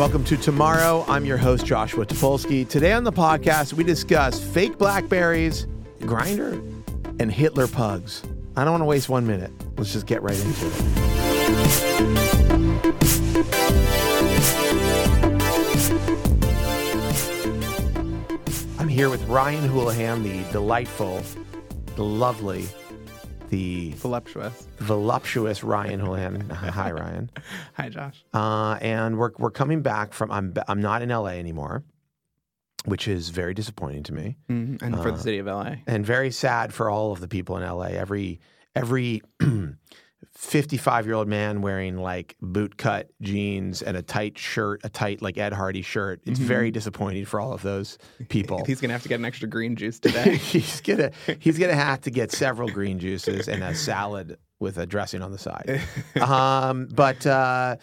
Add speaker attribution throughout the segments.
Speaker 1: Welcome to Tomorrow. I'm your host, Joshua Topolsky. Today on the podcast, we discuss fake Blackberries, Grindr, and Hitler pugs. I don't want to waste one minute. Let's just get right into it. I'm here with Ryan Houlihan, the delightful, the lovely, the
Speaker 2: voluptuous.
Speaker 1: voluptuous Ryan Houlihan. Hi, Ryan.
Speaker 2: Hi, Josh.
Speaker 1: Uh, and we're we're coming back from. I'm I'm not in LA anymore, which is very disappointing to me,
Speaker 2: Mhm, And for the
Speaker 1: Uh,
Speaker 2: city of LA.
Speaker 1: and very sad for all of the people in LA. Every every 55 year old man wearing like boot cut jeans and a tight shirt, a tight like Ed Hardy shirt. It's very disappointing for all of those people.
Speaker 2: He's gonna have to get an extra green juice today.
Speaker 1: he's gonna he's gonna have to get several green juices and a salad with a dressing on the side. Um, but uh,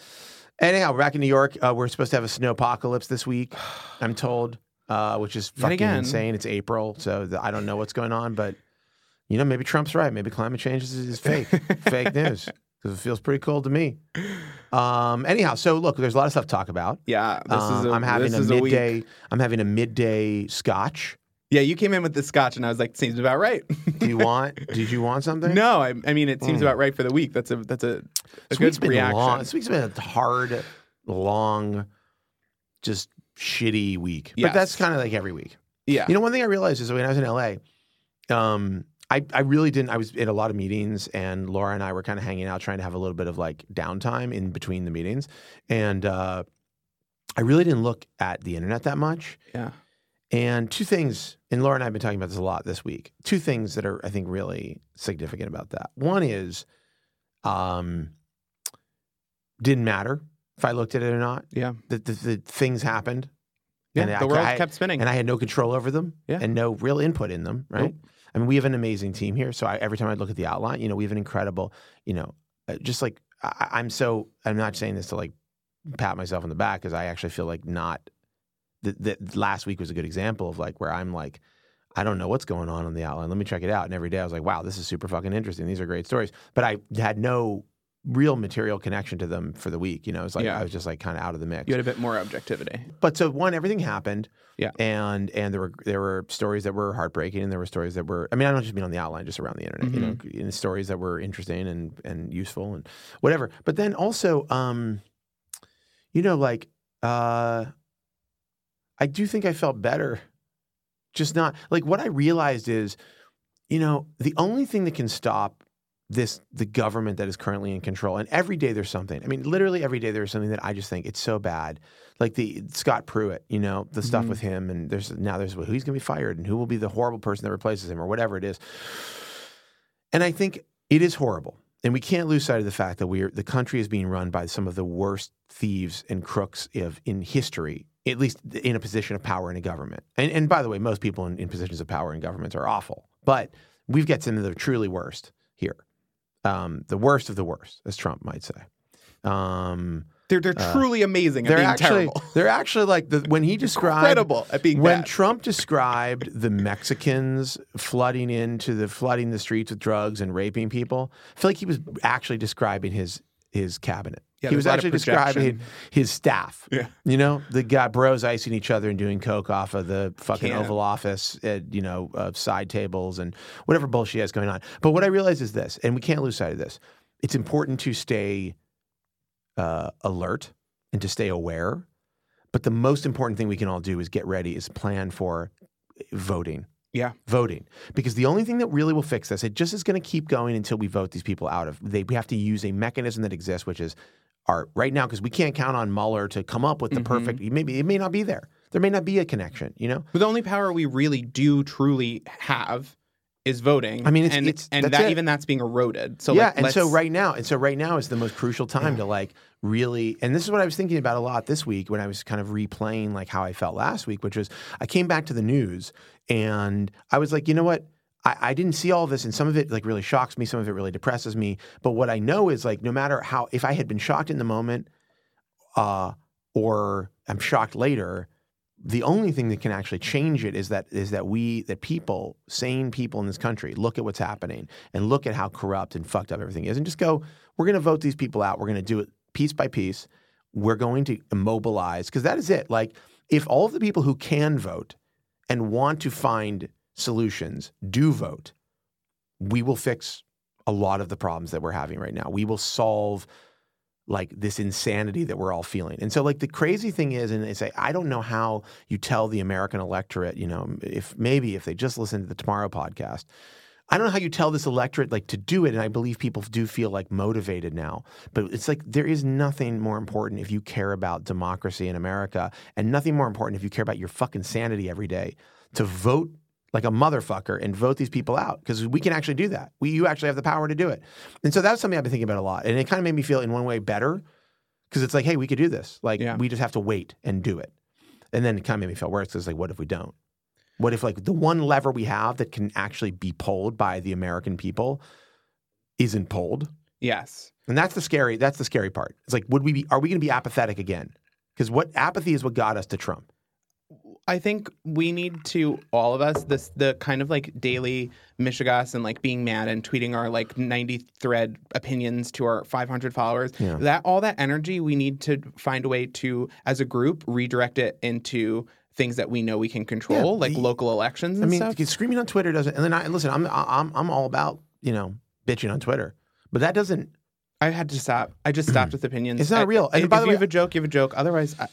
Speaker 1: anyhow, we're back in New York. Uh, we're supposed to have a snow apocalypse this week. I'm told, uh, which is fucking
Speaker 2: again.
Speaker 1: insane. It's April, so the, I don't know what's going on, but you know, maybe Trump's right. Maybe climate change is, is fake, fake news because it feels pretty cold to me. Um, anyhow, so look, there's a lot of stuff to talk about.
Speaker 2: yeah, this is.
Speaker 1: Um,
Speaker 2: A,
Speaker 1: I'm having a
Speaker 2: is
Speaker 1: midday. I'm having a midday scotch.
Speaker 2: Yeah, you came in with the scotch, and I was like, "Seems about right."
Speaker 1: Do you want? did you want something?
Speaker 2: no, I, I mean, it seems about right for the week. That's a that's a, a
Speaker 1: This
Speaker 2: good reaction.
Speaker 1: long. This week's been a hard, long, just shitty week. But that's kind of like every week.
Speaker 2: Yeah,
Speaker 1: You know, one thing I realized is when I was in LA, um, I, I really didn't. I was in a lot of meetings, and Laura and I were kind of hanging out, trying to have a little bit of like downtime in between the meetings. And uh, I really didn't look at the internet that much.
Speaker 2: yeah,
Speaker 1: And two things, and Laura and I have been talking about this a lot this week. Two things that are, I think, really significant about that. One is, um, didn't matter if I looked at it or not.
Speaker 2: yeah,
Speaker 1: The, the, the things happened,
Speaker 2: yeah.
Speaker 1: And
Speaker 2: the
Speaker 1: I-
Speaker 2: world
Speaker 1: I-
Speaker 2: kept spinning.
Speaker 1: and I had no control over them,
Speaker 2: Yeah.
Speaker 1: and no real input in them. Right?
Speaker 2: Nope.
Speaker 1: I mean, we have an amazing team here. So I, every time I look at the outline, you know, we have an incredible, you know, uh, just like I, I'm so. I'm not saying this to like pat myself on the back because I actually feel like not. That that last week was a good example of like where I'm like, I don't know what's going on on the outline. Let me check it out. And every day I was like, wow, this is super fucking interesting. These are great stories. But I had no real material connection to them for the week. You know, it's like
Speaker 2: Yeah.
Speaker 1: I was just like kind of out of the mix
Speaker 2: you had a bit more objectivity.
Speaker 1: but so one, everything happened.
Speaker 2: Yeah.
Speaker 1: And and there were there were stories that were heartbreaking, and there were stories that were. I mean, I don't just mean on the outline, just around the internet. You know,
Speaker 2: Mm-hmm.
Speaker 1: and stories that were interesting and and useful and whatever. But then also, um, you know, like uh, I do think I felt better. Just not like what I realized is, you know, the only thing that can stop this the government that is currently in control and every day there's something. I mean literally every day there's something that i just think it's so bad. Like the scott pruitt you know the stuff
Speaker 2: Mhm.
Speaker 1: with him and there's now there's well, who's going to be fired and who will be the horrible person that replaces him or whatever it is. And i think it is horrible. And we can't lose sight of the fact that we're the country is being run by some of the worst thieves and crooks of in history at least in a position of power in a government. And, and by the way most people in, in positions of power in governments are awful. But we've got some of the truly worst um, the worst of the worst, as Trump might say. Um,
Speaker 2: They're they're
Speaker 1: Uh,
Speaker 2: truly amazing
Speaker 1: they're actually
Speaker 2: terrible.
Speaker 1: they're actually like the when he described
Speaker 2: Incredible at being
Speaker 1: when
Speaker 2: bad.
Speaker 1: Trump described the Mexicans flooding into the flooding the streets with drugs and raping people. I feel like he was actually describing his his cabinet.
Speaker 2: Yeah,
Speaker 1: he was
Speaker 2: there's a lot
Speaker 1: actually describing his staff.
Speaker 2: Yeah.
Speaker 1: You know, the guy bros icing each other and doing coke off of the fucking
Speaker 2: Can.
Speaker 1: Oval Office, at, you know, uh, side tables and whatever bullshit he has going on. But what I realize is this, and we can't lose sight of this. It's important to stay uh, alert and to stay aware. But the most important thing we can all do is get ready, is plan for voting.
Speaker 2: Yeah.
Speaker 1: Voting. Because the only thing that really will fix this, it just is going to keep going until we vote these people out of. They, we have to use a mechanism that exists, which is our right now, because we can't count on Mueller to come up with the
Speaker 2: Mhm.
Speaker 1: perfect. Maybe it may not be there. There may not be a connection. You know.
Speaker 2: But the only power we really do truly have is voting.
Speaker 1: I mean, it's-
Speaker 2: and,
Speaker 1: it's-
Speaker 2: and that
Speaker 1: it.
Speaker 2: even that's being eroded. So
Speaker 1: yeah,
Speaker 2: like,
Speaker 1: and so right now, and so right now is the most crucial time to like really. And this is what I was thinking about a lot this week when I was kind of replaying like how I felt last week, which was I came back to the news and I was like, you know what? I, I didn't see all this, and some of it like really shocks me. Some of it really depresses me. But what I know is like, no matter how, if I had been shocked in the moment, uh, or I'm shocked later, the only thing that can actually change it is that is that we that people sane people in this country look at what's happening and look at how corrupt and fucked up everything is and just go we're going to vote these people out we're going to do it piece by piece we're going to immobilize because that is it. Like, if all of the people who can vote and want to find solutions do vote, we will fix a lot of the problems that we're having right now. We will solve like this insanity that we're all feeling. And so like the crazy thing is, and they say, I don't know how you tell the American electorate, you know, if maybe if they just listen to the Tomorrow podcast, I don't know how you tell this electorate like to do it. And I believe people do feel like motivated now. But it's like there is nothing more important if you care about democracy in America, and nothing more important if you care about your fucking sanity every day to vote like a motherfucker and vote these people out because we can actually do that. We you actually have the power to do it. And so that's something I've been thinking about a lot. And it kind of made me feel in one way better because it's like, hey, we could do this. Like
Speaker 2: Yeah.
Speaker 1: we just have to wait and do it. And then it kind of made me feel worse because like, what if we don't? What if like the one lever we have that can actually be pulled by the American people isn't pulled?
Speaker 2: Yes.
Speaker 1: And that's the scary. That's the scary part. It's like, would we be? Are we going to be apathetic again? Because what apathy is what got us to Trump.
Speaker 2: I think we need to all of us this the kind of like daily mishigas and like being mad and tweeting our like 90 thread opinions to our 500 followers.
Speaker 1: Yeah.
Speaker 2: That all that energy we need to find a way to as a group redirect it into things that we know we can control,
Speaker 1: Yeah,
Speaker 2: like
Speaker 1: the-
Speaker 2: local elections and
Speaker 1: I mean,
Speaker 2: stuff.
Speaker 1: screaming on Twitter doesn't. And then I listen. I'm I'm I'm all about you know bitching on Twitter, but that doesn't.
Speaker 2: I had to stop. I just stopped with opinions.
Speaker 1: It's not
Speaker 2: I-
Speaker 1: real. And
Speaker 2: if
Speaker 1: by the way, you
Speaker 2: have a joke, you have a joke. Otherwise, I,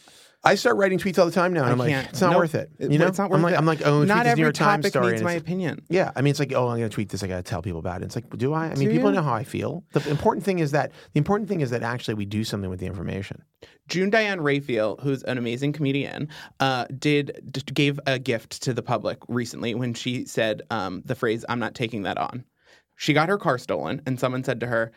Speaker 1: I start writing tweets all the time now, and
Speaker 2: I
Speaker 1: I'm like,
Speaker 2: can't.
Speaker 1: it's not
Speaker 2: Nope.
Speaker 1: worth it.
Speaker 2: It-
Speaker 1: You know,
Speaker 2: it's not worth
Speaker 1: I'm like,
Speaker 2: it.
Speaker 1: I'm like, oh, tweet
Speaker 2: not
Speaker 1: this
Speaker 2: every
Speaker 1: New York Times
Speaker 2: topic
Speaker 1: story.
Speaker 2: needs
Speaker 1: and
Speaker 2: my
Speaker 1: it's-
Speaker 2: opinion.
Speaker 1: Yeah, I mean, it's like, oh, I'm going to tweet this. I got to tell people about it. It's like, do I? I mean,
Speaker 2: Do
Speaker 1: people
Speaker 2: you?
Speaker 1: know how I feel. The important thing is that the important thing is that actually we do something with the information.
Speaker 2: June Diane Raphael, who's an amazing comedian, uh, did d- gave a gift to the public recently when she said um, the phrase "I'm not taking that on." She got her car stolen, and someone said to her,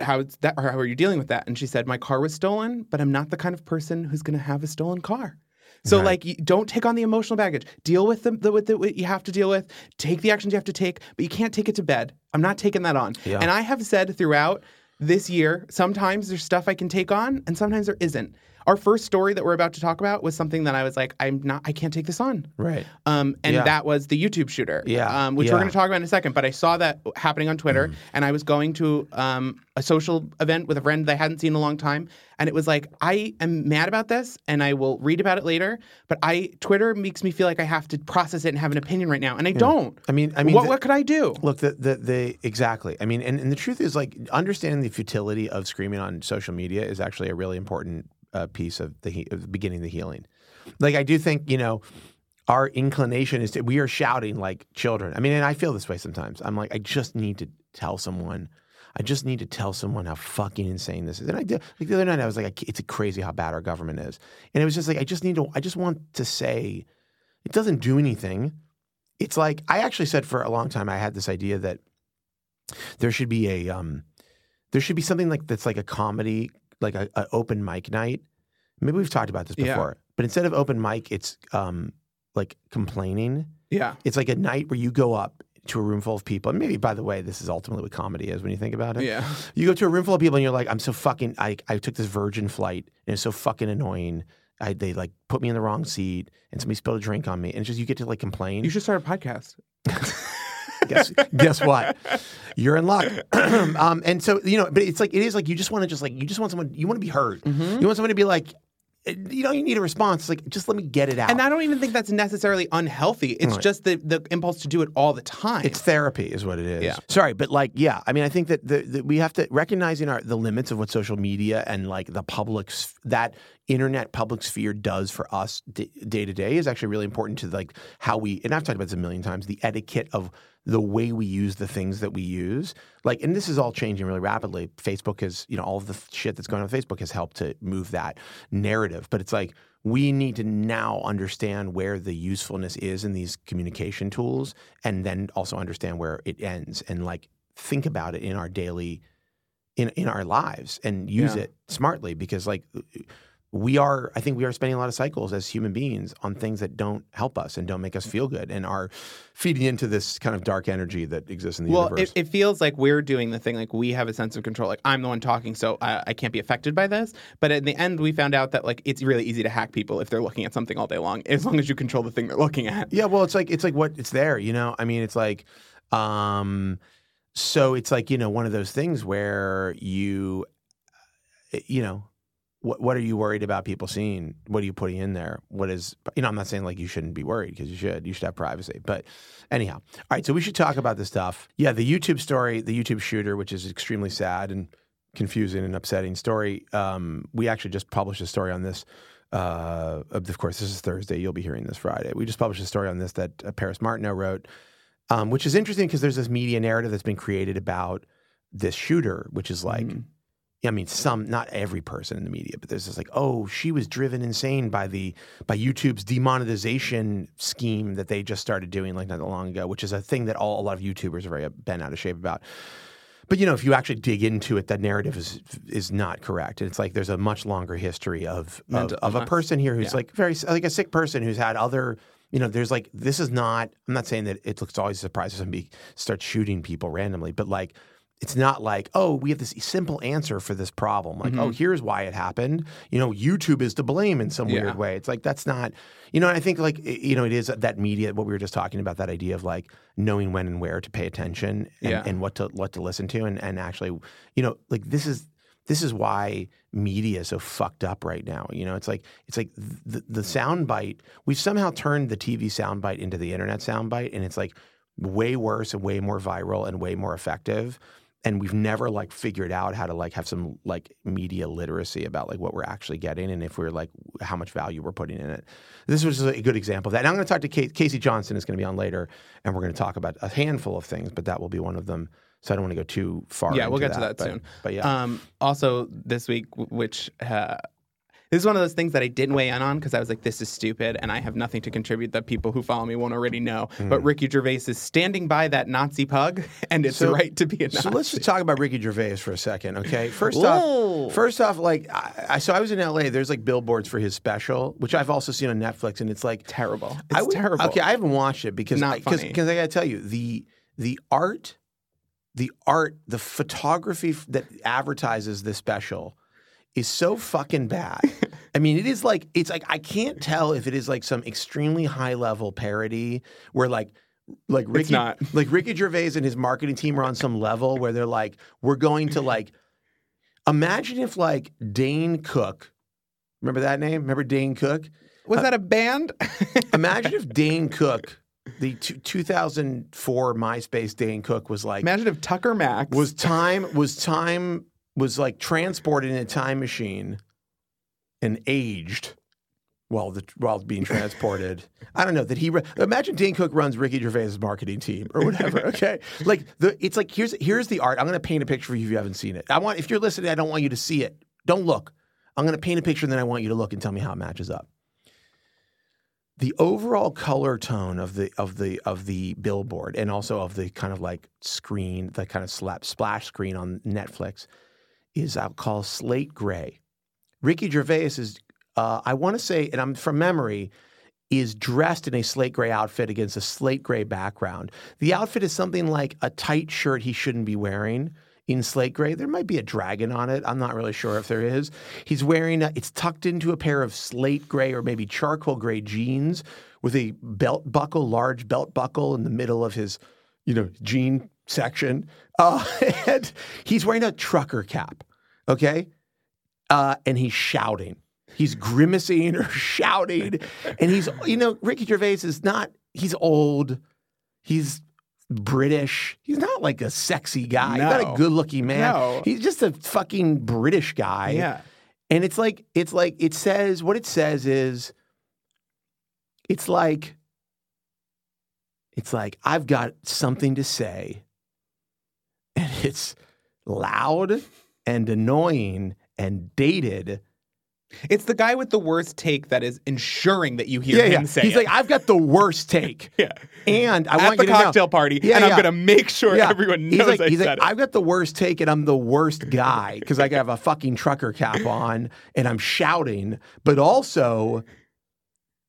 Speaker 2: "How is that? Or how are you dealing with that?" And she said, "My car was stolen, but I'm not the kind of person who's going to have a stolen car." So,
Speaker 1: Right.
Speaker 2: like, don't take on the emotional baggage. Deal with the, the with the, what you have to deal with. Take the actions you have to take, but you can't take it to bed. I'm not taking that on.
Speaker 1: Yeah.
Speaker 2: And I have said throughout this year, sometimes there's stuff I can take on, and sometimes there isn't. Our first story that we're about to talk about was something that I was like, I'm not, I can't take this on.
Speaker 1: Right.
Speaker 2: Um, and
Speaker 1: Yeah.
Speaker 2: that was the YouTube shooter,
Speaker 1: Yeah,
Speaker 2: um, which
Speaker 1: yeah.
Speaker 2: we're going to talk about in a second. But I saw that happening on Twitter,
Speaker 1: Mm.
Speaker 2: and I was going to um, a social event with a friend that I hadn't seen in a long time, and it was like, I am mad about this, and I will read about it later. But I Twitter makes me feel like I have to process it and have an opinion right now, and I don't.
Speaker 1: I mean, I mean,
Speaker 2: what,
Speaker 1: the-
Speaker 2: what could I do?
Speaker 1: Look, the, the the exactly. I mean, and, and the truth is, like, understanding the futility of screaming on social media is actually a really important uh, piece of the he- of the beginning of the healing. Like, I do think you know, our inclination is to we are shouting like children. I mean, and I feel this way sometimes. I'm like, I just need to tell someone. I just need to tell someone how fucking insane this is. And I did, like the other night, I was like, it's crazy how bad our government is. And it was just like, I just need to, I just want to say, it doesn't do anything. It's like I actually said for a long time I had this idea that there should be a um there should be something like that's like a comedy like a, a open mic night. Maybe we've talked about this
Speaker 2: Yeah.
Speaker 1: before, but instead of open mic, it's um like complaining.
Speaker 2: Yeah,
Speaker 1: It's like a night where you go up to a room full of people. And maybe, by the way, this is ultimately what comedy is when you think about it.
Speaker 2: yeah.
Speaker 1: You go to a room full of people and you're like, I'm so fucking. I I took this Virgin flight and it's so fucking annoying. I, they like put me in the wrong seat and somebody spilled a drink on me and it's just you get to like complain.
Speaker 2: You should start a podcast.
Speaker 1: guess guess what? You're in luck. um, and so you know, but it's like it is like you just want to just like you just want someone you want to be heard.
Speaker 2: Mm-hmm.
Speaker 1: You want someone to be like, eh, you know, you need a response. It's like just let me get it out.
Speaker 2: And I don't even think that's necessarily unhealthy. It's
Speaker 1: Right.
Speaker 2: just the, the impulse to do it all the time.
Speaker 1: It's therapy, is what it is.
Speaker 2: Yeah.
Speaker 1: Sorry, but like, yeah. I mean, I think that the, the, we have to recognizing our the limits of what social media and like the public's that internet public sphere does for us day to day is actually really important to like how we. And I've talked about this a million times. The etiquette of the way we use the things that we use. Like, and this is all changing really rapidly. Facebook has, you know, all of the shit that's going on with Facebook has helped to move that narrative. But it's like we need to now understand where the usefulness is in these communication tools and then also understand where it ends and like think about it in our daily in in our lives and use
Speaker 2: Yeah.
Speaker 1: it smartly because like we are I think we are spending a lot of cycles as human beings on things that don't help us and don't make us feel good and are feeding into this kind of dark energy that exists in the
Speaker 2: well,
Speaker 1: universe.
Speaker 2: it, it feels like we're doing the thing, like we have a sense of control. Like I'm the one talking, so I, I can't be affected by this. But in the end, we found out that like it's really easy to hack people if they're looking at something all day long, as long as you control the thing they're looking at.
Speaker 1: Yeah, well, it's like it's like what it's there, you know. I mean, it's like, um, so it's like you know one of those things where you, uh, you know, what what are you worried about people seeing? What are you putting in there? What is you know? I'm not saying like you shouldn't be worried because you should. You should have privacy. But anyhow, all right. So we should talk about this stuff. Yeah, the YouTube story, the YouTube shooter, which is extremely sad and confusing and upsetting story. Um, we actually just published a story on this. Uh, of course, this is Thursday. You'll be hearing this Friday. We just published a story on this that uh, Paris Martineau wrote, um, which is interesting because there's this media narrative that's been created about this shooter, which is like.
Speaker 2: Mhm.
Speaker 1: I mean, some, not every person in the media, but there's this like, oh, she was driven insane by the by YouTube's demonetization scheme that they just started doing like not that long ago, which is a thing that all a lot of YouTubers are very uh, bent out of shape about. But you know, if you actually dig into it, that narrative is is not correct. And it's like there's a much longer history of of,
Speaker 2: Mental
Speaker 1: of a person here who's
Speaker 2: Yeah.
Speaker 1: like very like a sick person who's had other. You know, there's like this is not. I'm not saying that it looks always a surprise if somebody starts shooting people randomly, but like it's not like oh we have this simple answer for this problem. Like oh mm-hmm. here's why it happened. You know, YouTube is to blame in some
Speaker 2: Yeah.
Speaker 1: weird way. It's like that's not. You know, and I think like you know it is that media. What we were just talking about that idea of like knowing when and where to pay attention and,
Speaker 2: Yeah.
Speaker 1: and what to what to listen to and and actually you know like this is this is why media is so fucked up right now. You know, it's like it's like the the soundbite. We've somehow turned the TV soundbite into the internet soundbite, and it's like way worse and way more viral and way more effective. And we've never like figured out how to like have some like media literacy about like what we're actually getting and if we're like how much value we're putting in it. This was a good example of that. And I'm going to talk to Ca- Casey Johnston is going to be on later, and we're going to talk about a handful of things, but that will be one of them. So I don't want to go too far.
Speaker 2: Yeah, we'll get to that
Speaker 1: but,
Speaker 2: soon.
Speaker 1: But yeah,
Speaker 2: Um, also, this week, which uh, this is one of those things that I didn't weigh in on because I was like, this is stupid and I have nothing to contribute that people who follow me won't already know. Hmm. But Ricky Gervais is standing by that Nazi pug and it's
Speaker 1: So-
Speaker 2: right to be a Nazi.
Speaker 1: So let's just talk about Ricky Gervais for a second, okay? First off, first off, like I, I so I was in LA. There's like billboards for his special, which I've also seen on Netflix, and it's like
Speaker 2: terrible. It's
Speaker 1: I would-
Speaker 2: terrible.
Speaker 1: Okay, I haven't watched it because
Speaker 2: Not
Speaker 1: because
Speaker 2: funny.
Speaker 1: because I got to tell you the the art, the art, the photography that advertises this special is so fucking bad. I mean, it is like it's like I can't tell if it is like some extremely high level parody where like like Ricky
Speaker 2: not.
Speaker 1: like Ricky Gervais and his marketing team are on some level where they're like, we're going to like imagine if like Dane Cook, remember that name? Remember Dane Cook?
Speaker 2: was uh, that a band?
Speaker 1: Imagine if Dane Cook, the two, 2004 MySpace Dane Cook was like
Speaker 2: Imagine if Tucker Max
Speaker 1: was time was time was like transported in a time machine and aged while the while being transported. I don't know that he re- imagine Dane Cook runs Ricky Gervais' marketing team or whatever. Okay, like the it's like here's here's the art. I'm going to paint a picture for you if you haven't seen it. I want if you're listening, I don't want you to see it. Don't look. I'm going to paint a picture and then I want you to look and tell me how it matches up. The overall color tone of the of the of the billboard and also of the kind of like screen, the kind of slap splash screen on Netflix is I'll call slate gray. Ricky Gervais is, uh, I want to say, and I'm from memory, is dressed in a slate gray outfit against a slate gray background. The outfit is something like a tight shirt he shouldn't be wearing in slate gray. There might be a dragon on it. I'm not really sure if there is. He's wearing a, it's tucked into a pair of slate gray or maybe charcoal gray jeans with a belt buckle, large belt buckle in the middle of his, you know, jean section. Uh, and he's wearing a trucker cap. Okay. Uh, and he's shouting. He's grimacing or shouting. And he's, you know, Ricky Gervais is not, he's old. He's British. He's not like a sexy guy. He's not a good looking man.
Speaker 2: No.
Speaker 1: He's just a fucking British guy.
Speaker 2: yeah.
Speaker 1: And it's like, it's like, it says, what it says is, it's like, it's like, I've got something to say. And it's loud and annoying and dated.
Speaker 2: It's the guy with the worst take that is ensuring that you hear him say
Speaker 1: He's
Speaker 2: it.
Speaker 1: like, I've got the worst take.
Speaker 2: yeah.
Speaker 1: And I
Speaker 2: At
Speaker 1: want
Speaker 2: the
Speaker 1: you to know-
Speaker 2: cocktail party,
Speaker 1: Yeah,
Speaker 2: and I'm gonna make sure
Speaker 1: Yeah.
Speaker 2: everyone
Speaker 1: he's
Speaker 2: knows
Speaker 1: like,
Speaker 2: I
Speaker 1: he's
Speaker 2: said
Speaker 1: like,
Speaker 2: it.
Speaker 1: I've got the worst take and I'm the worst guy because I have a fucking trucker cap on and I'm shouting, but also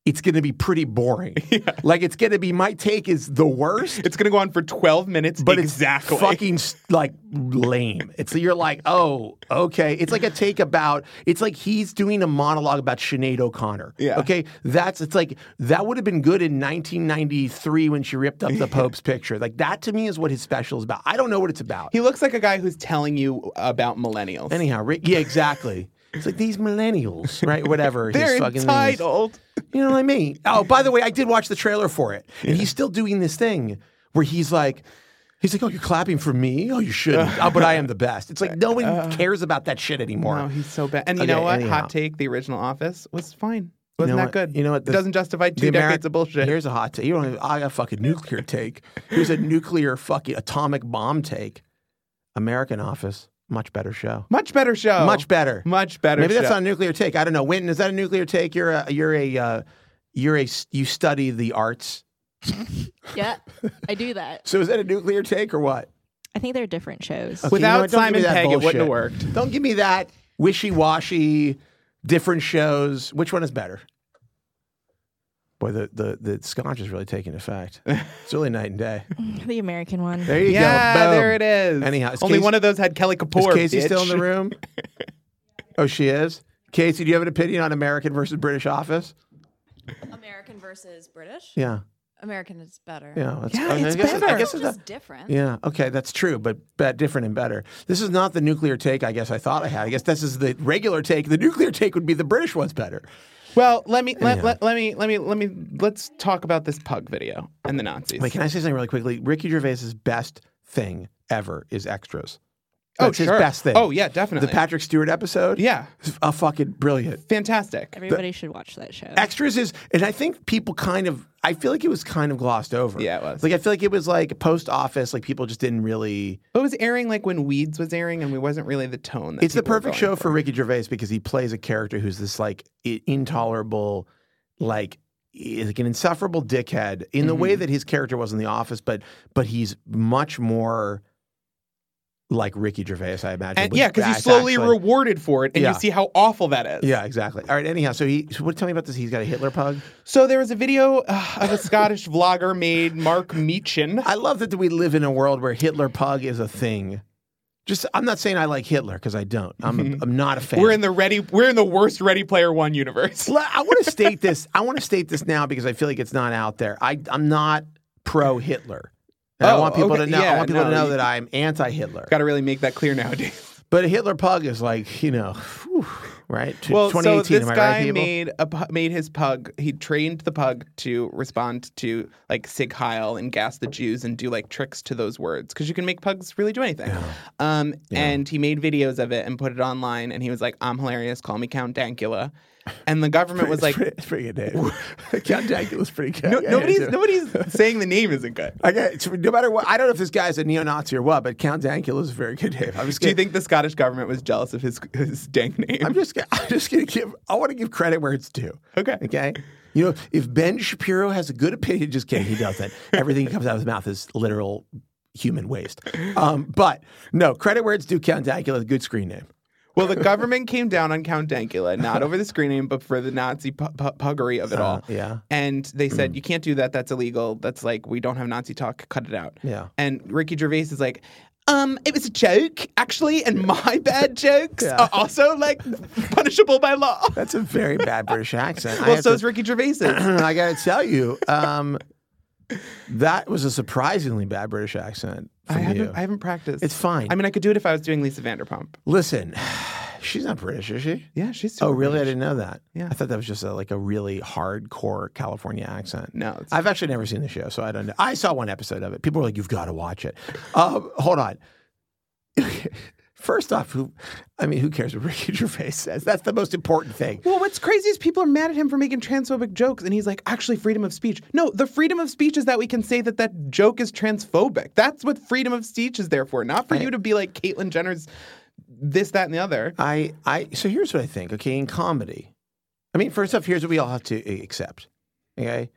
Speaker 1: it's going to be pretty boring. Like it's going to be my take is the worst,
Speaker 2: It's gonna go on for 12 minutes
Speaker 1: but
Speaker 2: exactly.
Speaker 1: it's fucking like lame. It's you're like, oh, okay. It's like a take about. It's like he's doing a monologue about Sinead O'Connor.
Speaker 2: Yeah.
Speaker 1: Okay. That's it's like that would have been good in 1993 when she ripped up the Pope's picture. Like that to me is what his special is about. I don't know what it's about.
Speaker 2: he looks like a guy who's telling you about millennials.
Speaker 1: Anyhow, yeah, exactly. It's like these millennials, right? Whatever.
Speaker 2: They're entitled.
Speaker 1: You know what I mean? Oh, by the way, I did watch the trailer for it, and he's still doing this thing where he's like, he's like, "Oh, you're clapping for me? Oh, you shouldn't. oh, but I am the best." It's like no one uh, cares about that shit anymore.
Speaker 2: No, he's so bad. And you
Speaker 1: Okay,
Speaker 2: know what?
Speaker 1: anyhow.
Speaker 2: Hot take: the original Office was fine. Wasn't
Speaker 1: know
Speaker 2: that
Speaker 1: what?
Speaker 2: good?
Speaker 1: You know what?
Speaker 2: It doesn't justify two
Speaker 1: The Ameri-
Speaker 2: decades of bullshit.
Speaker 1: Here's a hot take. You don't. Have, I got a fucking nuclear take. Here's a nuclear fucking atomic bomb take. American Office, much better show.
Speaker 2: Much better show.
Speaker 1: Much better.
Speaker 2: Much better.
Speaker 1: Maybe that's
Speaker 2: show.
Speaker 1: not a nuclear take. I don't know. Winton, is that a nuclear take? You're a you're a uh, you're a you study the arts.
Speaker 3: Yeah, I do that.
Speaker 1: So is that a nuclear take or what?
Speaker 3: I think they're different shows.
Speaker 1: Okay, you
Speaker 2: Without
Speaker 1: know what? Don't give me
Speaker 2: Simon
Speaker 1: that
Speaker 2: Pegg, it wouldn't have worked.
Speaker 1: Don't give me that wishy washy, different shows. Which one is better? Boy, the, the, the scotch is really taking effect. It's really night and day.
Speaker 3: The American one.
Speaker 1: There you
Speaker 2: Yeah,
Speaker 1: go. Boom.
Speaker 2: there it is.
Speaker 1: Anyhow, is
Speaker 2: only
Speaker 1: Casey-
Speaker 2: one of those had Kelly
Speaker 1: Is
Speaker 2: Kapoor.
Speaker 1: Casey still in the room? oh, she is? Casey, do you have an opinion on American versus British Office?
Speaker 4: American versus British.
Speaker 1: Yeah.
Speaker 4: American is better.
Speaker 1: Yeah. that's-
Speaker 2: Yeah,
Speaker 1: I
Speaker 2: it's
Speaker 1: guess,
Speaker 2: better.
Speaker 1: I guess it's
Speaker 4: just
Speaker 1: a-
Speaker 4: different.
Speaker 1: Yeah. Okay, that's true, but, but different and better. This is not the nuclear take. I guess I thought I had. I guess this is the regular take. The nuclear take would be the British one's better.
Speaker 2: Well, let me let, let, let me let me let me let's talk about this pug video and the Nazis.
Speaker 1: Wait, can I say something really quickly? Ricky Gervais's best thing ever is extras.
Speaker 2: Oh,
Speaker 1: That's his
Speaker 2: sure.
Speaker 1: best thing.
Speaker 2: Oh, yeah, definitely.
Speaker 1: The Patrick Stewart episode.
Speaker 2: yeah,
Speaker 1: is a fucking brilliant.
Speaker 2: fantastic.
Speaker 3: Everybody should watch that show.
Speaker 1: Extras is, and I think people kind of, I feel like it was kind of glossed over.
Speaker 2: Yeah, it was.
Speaker 1: Like I feel like it was like post office, like people just didn't really.
Speaker 2: But it was airing like when Weeds was airing, and we wasn't really the tone. That
Speaker 1: It's the perfect show for Ricky Gervais because he plays a character who's this like intolerable, like like an insufferable dickhead in the
Speaker 2: Mm-hmm.
Speaker 1: way that his character was in The Office, but but he's much more like Ricky Gervais, I imagine.
Speaker 2: And yeah, because he's slowly
Speaker 1: actually-
Speaker 2: rewarded for it, and
Speaker 1: Yeah.
Speaker 2: you see how awful that is.
Speaker 1: Yeah, exactly. All right. Anyhow, so he. So what? Tell me about this. He's got a Hitler pug.
Speaker 2: So there was a video uh, of a Scottish vlogger made Mark Meechan.
Speaker 1: I love that we live in a world where Hitler pug is a thing. Just, I'm not saying I like Hitler because I don't. I'm, I'm not a fan.
Speaker 2: We're in the ready. We're in the worst Ready Player One universe.
Speaker 1: I want to state this. I want to state this now because I feel like it's not out there. I, I'm not pro Hitler. And I
Speaker 2: Oh,
Speaker 1: want people
Speaker 2: okay.
Speaker 1: to know. I want people
Speaker 2: no,
Speaker 1: to know
Speaker 2: you-
Speaker 1: that I'm anti-Hitler.
Speaker 2: Got to really make that clear nowadays.
Speaker 1: But a Hitler pug is like, you know, whew, right?
Speaker 2: Well, so
Speaker 1: 2018,
Speaker 2: this
Speaker 1: am I
Speaker 2: guy
Speaker 1: right,
Speaker 2: made a made his pug. He trained the pug to respond to like Sig Heil and gas the Jews and do like tricks to those words because you can make pugs really do anything. Um, and he made videos of it and put it online. And he was like, "I'm hilarious. Call me Count Dankula." And the government was like,
Speaker 1: it's pretty, it's pretty good name. Count Dankula's pretty good.
Speaker 2: no, "Nobody's nobody's saying the name isn't good."
Speaker 1: I get, no matter what, I don't know if this guy's a neo-Nazi or what, but Count Dankula is a very good name. I'm just
Speaker 2: Do you think the Scottish government was jealous of his his dank name?
Speaker 1: I'm just, gonna- I'm just gonna give. I want to give credit where it's due.
Speaker 2: okay.
Speaker 1: Okay. You know, if Ben Shapiro has a good opinion, just kidding, he doesn't. Everything that comes out of his mouth is literal human waste. Um, but no, credit where it's due. Count Dankula, a good screen name.
Speaker 2: Well, the government came down on Count Dankula, not over the screen name, but for the Nazi pu- pu- puggery of it all.
Speaker 1: Uh, yeah.
Speaker 2: And they said, you can't do that. That's illegal. That's like, we don't have Nazi talk. Cut it out.
Speaker 1: Yeah.
Speaker 2: And Ricky Gervais is like, um, it was a joke, actually, and my bad jokes
Speaker 1: Yeah.
Speaker 2: are also like punishable by law.
Speaker 1: That's a very bad British accent.
Speaker 2: Well, so
Speaker 1: to-
Speaker 2: is Ricky Gervais's.
Speaker 1: I got to tell you, um, that was a surprisingly bad British accent
Speaker 2: I
Speaker 1: from you.
Speaker 2: haven't, I haven't practiced.
Speaker 1: It's fine.
Speaker 2: I mean, I could do it if I was doing Lisa Vanderpump.
Speaker 1: Listen, she's not British, is she?
Speaker 2: Yeah, she's.
Speaker 1: Oh, really? I didn't know that.
Speaker 2: Yeah.
Speaker 1: I thought that was just a, like a really hardcore California accent.
Speaker 2: No,
Speaker 1: I've actually never seen the show, so I don't know. I saw one episode of it. People were like, "You've got to watch it." Um, hold on. First off, who? I mean, who cares what Ricky Gervais says? That's the most important thing.
Speaker 2: Well, what's crazy is people are mad at him for making transphobic jokes, and he's like, actually, freedom of speech. No, the freedom of speech is that we can say that that joke is transphobic. That's what freedom of speech is there for, not for you to be like Caitlyn Jenner's this, that, and the other.
Speaker 1: I, I. So here's what I think. Okay, in comedy, I mean, first off, here's what we all have to accept. Okay,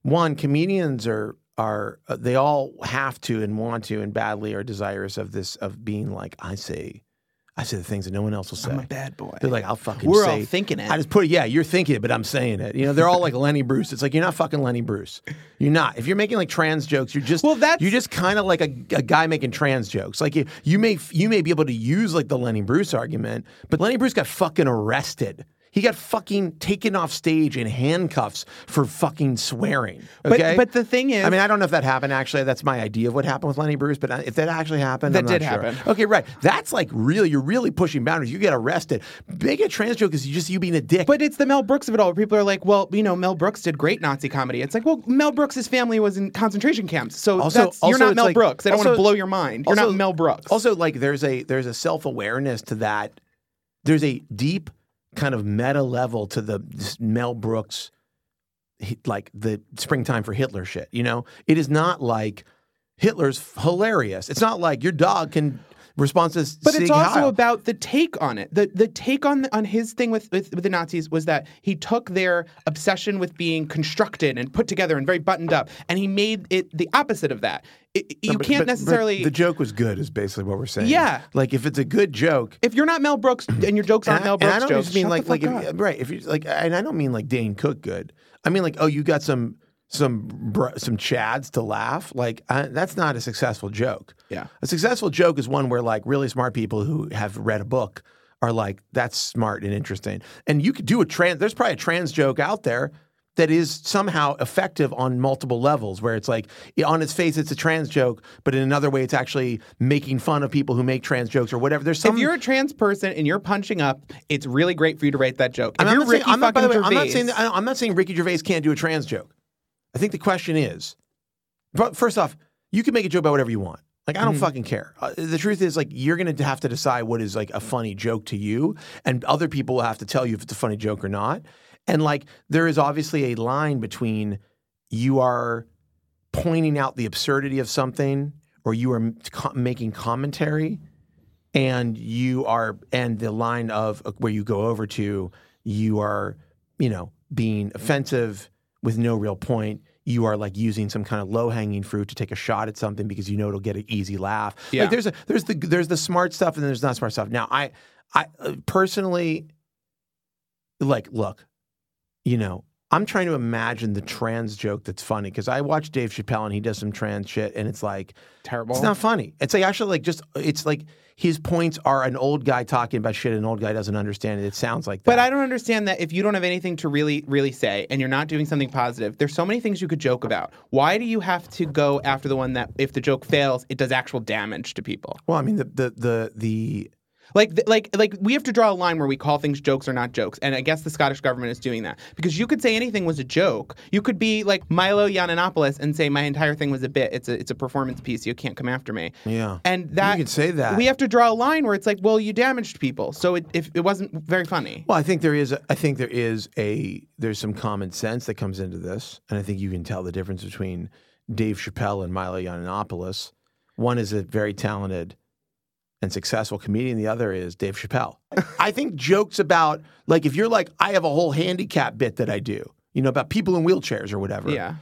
Speaker 1: one, comedians are are uh, they all have to and want to and badly are desirous of this of being like I say, I say the things that no one else will say.
Speaker 2: I'm a bad boy.
Speaker 1: They're like, I'll fucking
Speaker 2: We're
Speaker 1: say.
Speaker 2: all thinking it.
Speaker 1: I just put it, yeah, you're thinking it, but I'm saying it. You know, they're all like Lenny Bruce. It's like, you're not fucking Lenny Bruce. You're not. If you're making like trans jokes, you're just,
Speaker 2: Well, that's-
Speaker 1: you're just kind of like a, a guy making trans jokes. Like you, you may, you may be able to use like the Lenny Bruce argument, but Lenny Bruce got fucking arrested. He got fucking taken off stage in handcuffs for fucking swearing.
Speaker 2: But
Speaker 1: Okay,
Speaker 2: but the thing is,
Speaker 1: I mean, I don't know if that happened. Actually, that's my idea of what happened with Lenny Bruce. But uh, if that actually happened,
Speaker 2: That
Speaker 1: I'm not
Speaker 2: did
Speaker 1: sure.
Speaker 2: happen.
Speaker 1: Okay, right. That's like really, you're really pushing boundaries. You get arrested. Make a trans joke is just you being a dick.
Speaker 2: But it's the Mel Brooks of it all. Where people are like, well, you know, Mel Brooks did great Nazi comedy. It's like, well, Mel Brooks' family was in concentration camps, so
Speaker 1: Also-
Speaker 2: that's, you're not Mel
Speaker 1: like-
Speaker 2: Brooks. I don't want to blow your mind. You're
Speaker 1: also-
Speaker 2: not Mel Brooks.
Speaker 1: Also, like there's a there's a self awareness to that. There's a deep kind of meta level to the Mel Brooks, like the springtime for Hitler shit. You know, it is not like Hitler's hilarious. It's not like your dog can respond to.
Speaker 2: But it's also
Speaker 1: Heil.
Speaker 2: about the take on it. The the take on on his thing with, with with the Nazis was that he took their obsession with being constructed and put together and very buttoned up, and he made it the opposite of that. It, you
Speaker 1: But-
Speaker 2: can't
Speaker 1: but- but
Speaker 2: necessarily.
Speaker 1: the joke was good. Is basically what we're saying.
Speaker 2: Yeah.
Speaker 1: Like if it's a good joke.
Speaker 2: if you're not Mel Brooks and your jokes aren't
Speaker 1: I,
Speaker 2: Mel Brooks
Speaker 1: I don't
Speaker 2: jokes,
Speaker 1: just mean like
Speaker 2: the
Speaker 1: like if, right if you like and I don't mean like Dane Cook good. I mean like oh you got some some br- some chads to laugh like uh, that's not a successful joke.
Speaker 2: Yeah.
Speaker 1: A successful joke is one where like really smart people who have read a book are like that's smart and interesting. And you could do a trans there's probably a trans joke out there that is somehow effective on multiple levels where it's like on its face it's a trans joke but in another way it's actually making fun of people who make trans jokes or whatever there's some
Speaker 2: if you're a trans person and you're punching up, it's really great for you to write that joke. If
Speaker 1: I'm
Speaker 2: you're
Speaker 1: not saying,
Speaker 2: Ricky
Speaker 1: I'm not, way,
Speaker 2: fucking
Speaker 1: I'm not saying that, I'm not saying Ricky Gervais can't do a trans joke. I think the question is, but first off, you can make a joke about whatever you want. Like I
Speaker 2: Mm-hmm.
Speaker 1: don't fucking care. Uh, the truth is, like you're gonna have to decide what is like a funny joke to you, and other people will have to tell you if it's a funny joke or not. And like there is obviously a line between you are pointing out the absurdity of something, or you are co- making commentary, and you are and the line of uh, where you go over to you are you know being offensive with no real point you are like using some kind of low hanging fruit to take a shot at something because you know it'll get an easy laugh
Speaker 2: Yeah.
Speaker 1: like there's a there's the there's the smart stuff and there's not smart stuff now i i uh, personally like look you know I'm trying to imagine the trans joke that's funny because I watch Dave Chappelle and he does some trans shit and it's like
Speaker 2: terrible.
Speaker 1: it's not funny. It's like actually like just it's like his points are an old guy talking about shit an old guy doesn't understand it. It sounds like that.
Speaker 2: But I don't understand that if you don't have anything to really, really say and you're not doing something positive, there's so many things you could joke about. Why do you have to go after the one that, if the joke fails, it does actual damage to people?
Speaker 1: well, I mean the the the the
Speaker 2: Like, like, like, we have to draw a line where we call things jokes or not jokes, and I guess the Scottish government is doing that because you could say anything was a joke. You could be like Milo Yiannopoulos and say my entire thing was a bit. It's a, it's a performance piece. You can't come after me.
Speaker 1: yeah.
Speaker 2: And that
Speaker 1: you could say that.
Speaker 2: we have to draw a line where it's like, well, you damaged people, so it, if it wasn't very funny.
Speaker 1: Well, I think there is. I think there is a. There's some common sense that comes into this, and I think you can tell the difference between Dave Chappelle and Milo Yiannopoulos. One is a very talented and successful comedian. The other is Dave Chappelle. I think jokes about like if you're like I have a whole handicap bit that I do, you know, about people in wheelchairs or whatever.
Speaker 2: Yeah.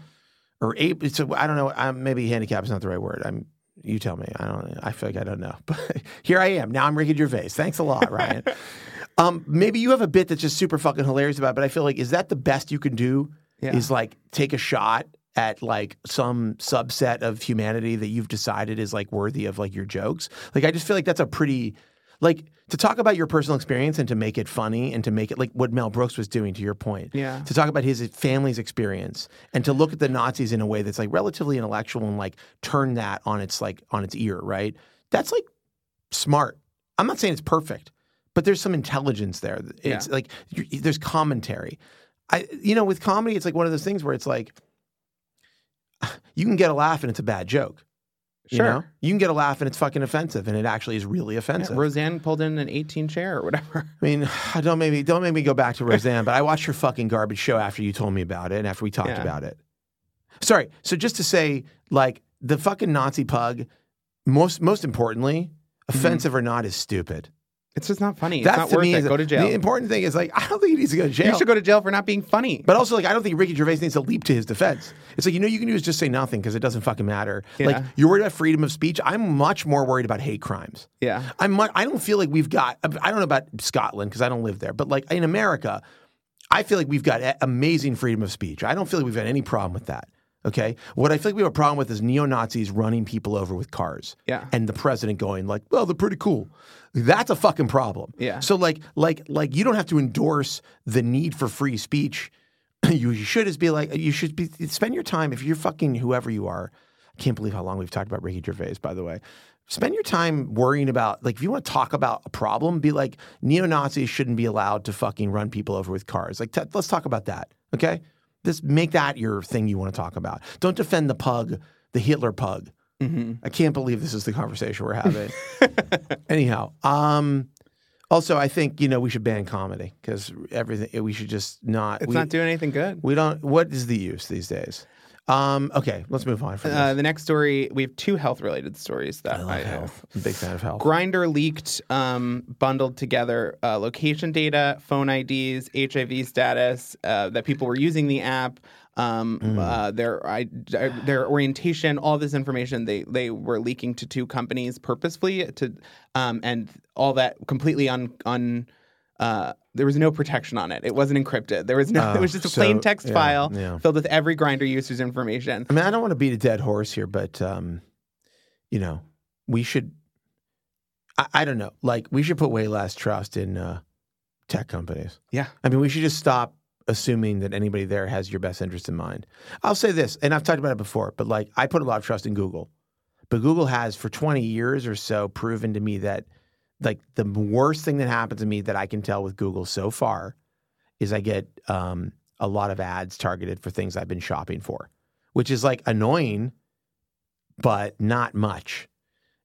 Speaker 1: Or ape. It's a, I don't know. I'm, maybe handicap is not the right word. I'm. You tell me. I don't. I feel like I don't know. But here I am. Now I'm Ricky Gervais. Thanks a lot, Ryan. um, maybe you have a bit that's just super fucking hilarious about. it, But I feel like is that the best you can do?
Speaker 2: Yeah.
Speaker 1: Is like take a shot at like some subset of humanity that you've decided is like worthy of like your jokes. Like I just feel like that's a pretty like to talk about your personal experience and to make it funny and to make it like what Mel Brooks was doing to your point.
Speaker 2: Yeah.
Speaker 1: To talk about his family's experience and to look at the Nazis in a way that's like relatively intellectual and like turn that on its like on its ear, right? That's like smart. I'm not saying it's perfect, but there's some intelligence there. It's like there's commentary. I you know with comedy it's like one of those things where it's like you can get a laugh and it's a bad joke. You
Speaker 2: Sure.
Speaker 1: know? You can get a laugh and it's fucking offensive and it actually is really
Speaker 2: Yeah,
Speaker 1: offensive.
Speaker 2: Roseanne pulled in an 18 chair or whatever.
Speaker 1: I mean, don't make me don't make me go back to Roseanne, but I watched her fucking garbage show after you told me about it and after we talked
Speaker 2: Yeah.
Speaker 1: about it. Sorry. So just to say, like the fucking Nazi pug, most most importantly, mm-hmm. offensive or not, is stupid.
Speaker 2: It's just not funny. It's
Speaker 1: That's
Speaker 2: not
Speaker 1: to
Speaker 2: worth
Speaker 1: me
Speaker 2: it. Go to jail.
Speaker 1: The important thing is like I don't think he needs to go to jail.
Speaker 2: you should go to jail for not being funny.
Speaker 1: But also, like, I don't think Ricky Gervais needs to leap to his defense. It's like, you know, you can do is just say nothing because it doesn't fucking matter. Like, you're worried about freedom of speech. I'm much more worried about hate crimes.
Speaker 2: yeah.
Speaker 1: I'm much, I don't feel like we've got, I don't know about Scotland because I don't live there, but like in America, I feel like we've got amazing freedom of speech. I don't feel like we've got any problem with that. Okay. What I feel like we have a problem with is neo Nazis running people over with cars.
Speaker 2: Yeah.
Speaker 1: And the president going like, "Well, they're pretty cool." That's a fucking problem.
Speaker 2: Yeah.
Speaker 1: So like, like, like, you don't have to endorse the need for free speech. you, should just be like, you should be spend your time if you're fucking whoever you are. I can't believe how long we've talked about Ricky Gervais. By the way, spend your time worrying about like if you want to talk about a problem, be like neo Nazis shouldn't be allowed to fucking run people over with cars. Like, t- let's talk about that. Okay. Just make that your thing you want to talk about. Don't defend the pug, the Hitler pug. I can't believe this is the conversation we're having. Anyhow, um, also I think you know we should ban comedy because everything we should just not.
Speaker 2: It's
Speaker 1: we,
Speaker 2: not doing anything good.
Speaker 1: we don't. What is the use these days? Um, okay, let's move on.
Speaker 2: Uh, the next story, we have two health related stories that
Speaker 1: I
Speaker 2: I,
Speaker 1: love
Speaker 2: have.
Speaker 1: health. I'm a big fan of health.
Speaker 2: Grindr leaked um, bundled together uh, location data, phone IDs, HIV status uh, that people were using the app, um,
Speaker 1: Mm.
Speaker 2: uh, their I, their orientation, all this information they they were leaking to two companies purposefully to um, and all that completely un un. Uh, there was no protection on it. It wasn't encrypted. There was no.
Speaker 1: Oh,
Speaker 2: it was just a
Speaker 1: so-
Speaker 2: plain text
Speaker 1: yeah,
Speaker 2: file
Speaker 1: yeah.
Speaker 2: filled with every Grindr user's information.
Speaker 1: I mean, I don't want to beat a dead horse here, but um, you know, we should. I, I don't know. Like, we should put way less trust in uh, tech companies.
Speaker 2: Yeah.
Speaker 1: I mean, we should just stop assuming that anybody there has your best interest in mind. I'll say this, and I've talked about it before, but like, I put a lot of trust in Google, but Google has for 20 years or so proven to me that, like, the worst thing that happened to me that I can tell with Google so far is I get um, a lot of ads targeted for things I've been shopping for, which is like annoying, but not much,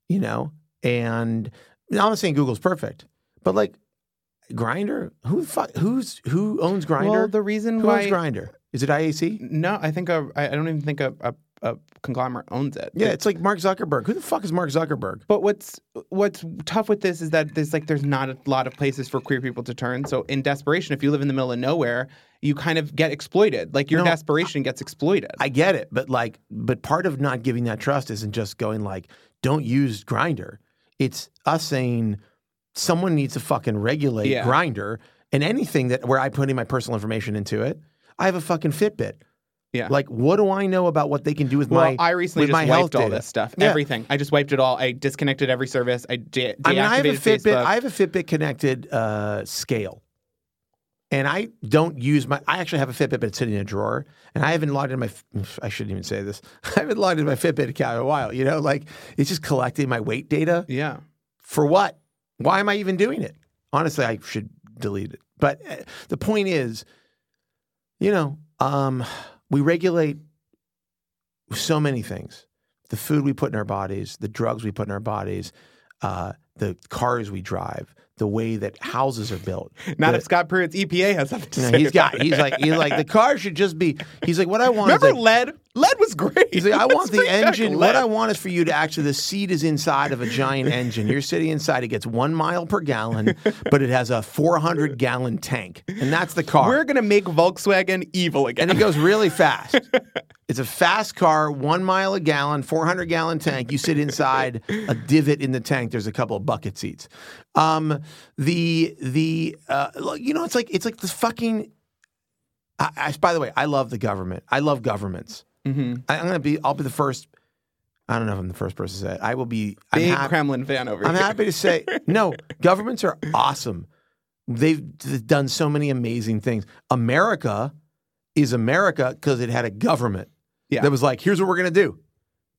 Speaker 1: you know? And I'm not saying Google's perfect, but like Grindr, who who's who owns Grindr?
Speaker 2: Well, the reason
Speaker 1: who
Speaker 2: why
Speaker 1: owns Grindr? Is it IAC?
Speaker 2: No, I think I I don't even think a, a, a conglomerate owns it.
Speaker 1: Yeah, it's like Mark Zuckerberg. Who the fuck is Mark Zuckerberg?
Speaker 2: But what's what's tough with this is that there's like there's not a lot of places for queer people to turn. So in desperation, if you live in the middle of nowhere, you kind of get exploited. Like your
Speaker 1: No,
Speaker 2: desperation gets exploited.
Speaker 1: I get it, but like, but part of not giving that trust isn't just going like, don't use Grindr. It's us saying someone needs to fucking regulate
Speaker 2: Yeah.
Speaker 1: Grindr and anything that where I put in my personal information into it. I have a fucking Fitbit.
Speaker 2: yeah.
Speaker 1: Like, what do I know about what they can do with
Speaker 2: well,
Speaker 1: my?
Speaker 2: I recently
Speaker 1: with
Speaker 2: just
Speaker 1: my health
Speaker 2: wiped all
Speaker 1: data?
Speaker 2: this stuff,
Speaker 1: Yeah.
Speaker 2: everything. I just wiped it all. I disconnected every service. I de- deactivated
Speaker 1: I mean, I have a Fitbit.
Speaker 2: Facebook.
Speaker 1: I have a Fitbit connected uh, scale, and I don't use my. I actually have a Fitbit, but it's sitting in a drawer, and I haven't logged in my. I shouldn't even say this. I haven't logged in my Fitbit account in a while. You know, like it's just collecting my weight data
Speaker 2: yeah.
Speaker 1: for what? Why am I even doing it? Honestly, I should delete it. But uh, the point is, you know, um, we regulate so many things: the food we put in our bodies, the drugs we put in our bodies, uh, the cars we drive, the way that houses are built.
Speaker 2: Not
Speaker 1: The-
Speaker 2: if Scott Pruitt's EPA has something to say.
Speaker 1: he's got. He's like. He's like the car should just be. He's like what I want. is
Speaker 2: Remember
Speaker 1: like,
Speaker 2: lead? Lead was great.
Speaker 1: He's like, I want the engine.
Speaker 2: lead.
Speaker 1: What I want is for you to actually, the seat is inside of a giant engine. You're sitting inside. It gets one mile per gallon, but it has a 400 gallon tank, and that's the car.
Speaker 2: We're gonna make Volkswagen evil again.
Speaker 1: and it goes really fast. It's a fast car, one mile a gallon, 400 gallon tank. You sit inside a divot in the tank. There's a couple of bucket seats. Um, the the uh, you know, it's like it's like this fucking. I, I, by the way, I love the government. I love governments.
Speaker 2: hmm
Speaker 1: I, I'm gonna be. I'll be the first. I don't know if I'm the first person to say it. I will be. I'm,
Speaker 2: Big
Speaker 1: hap-
Speaker 2: Kremlin fan over
Speaker 1: I'm
Speaker 2: here.
Speaker 1: happy to say no. Governments are awesome. They've done so many amazing things. America is America because it had a government
Speaker 2: Yeah.
Speaker 1: that was like, "Here's what we're gonna do."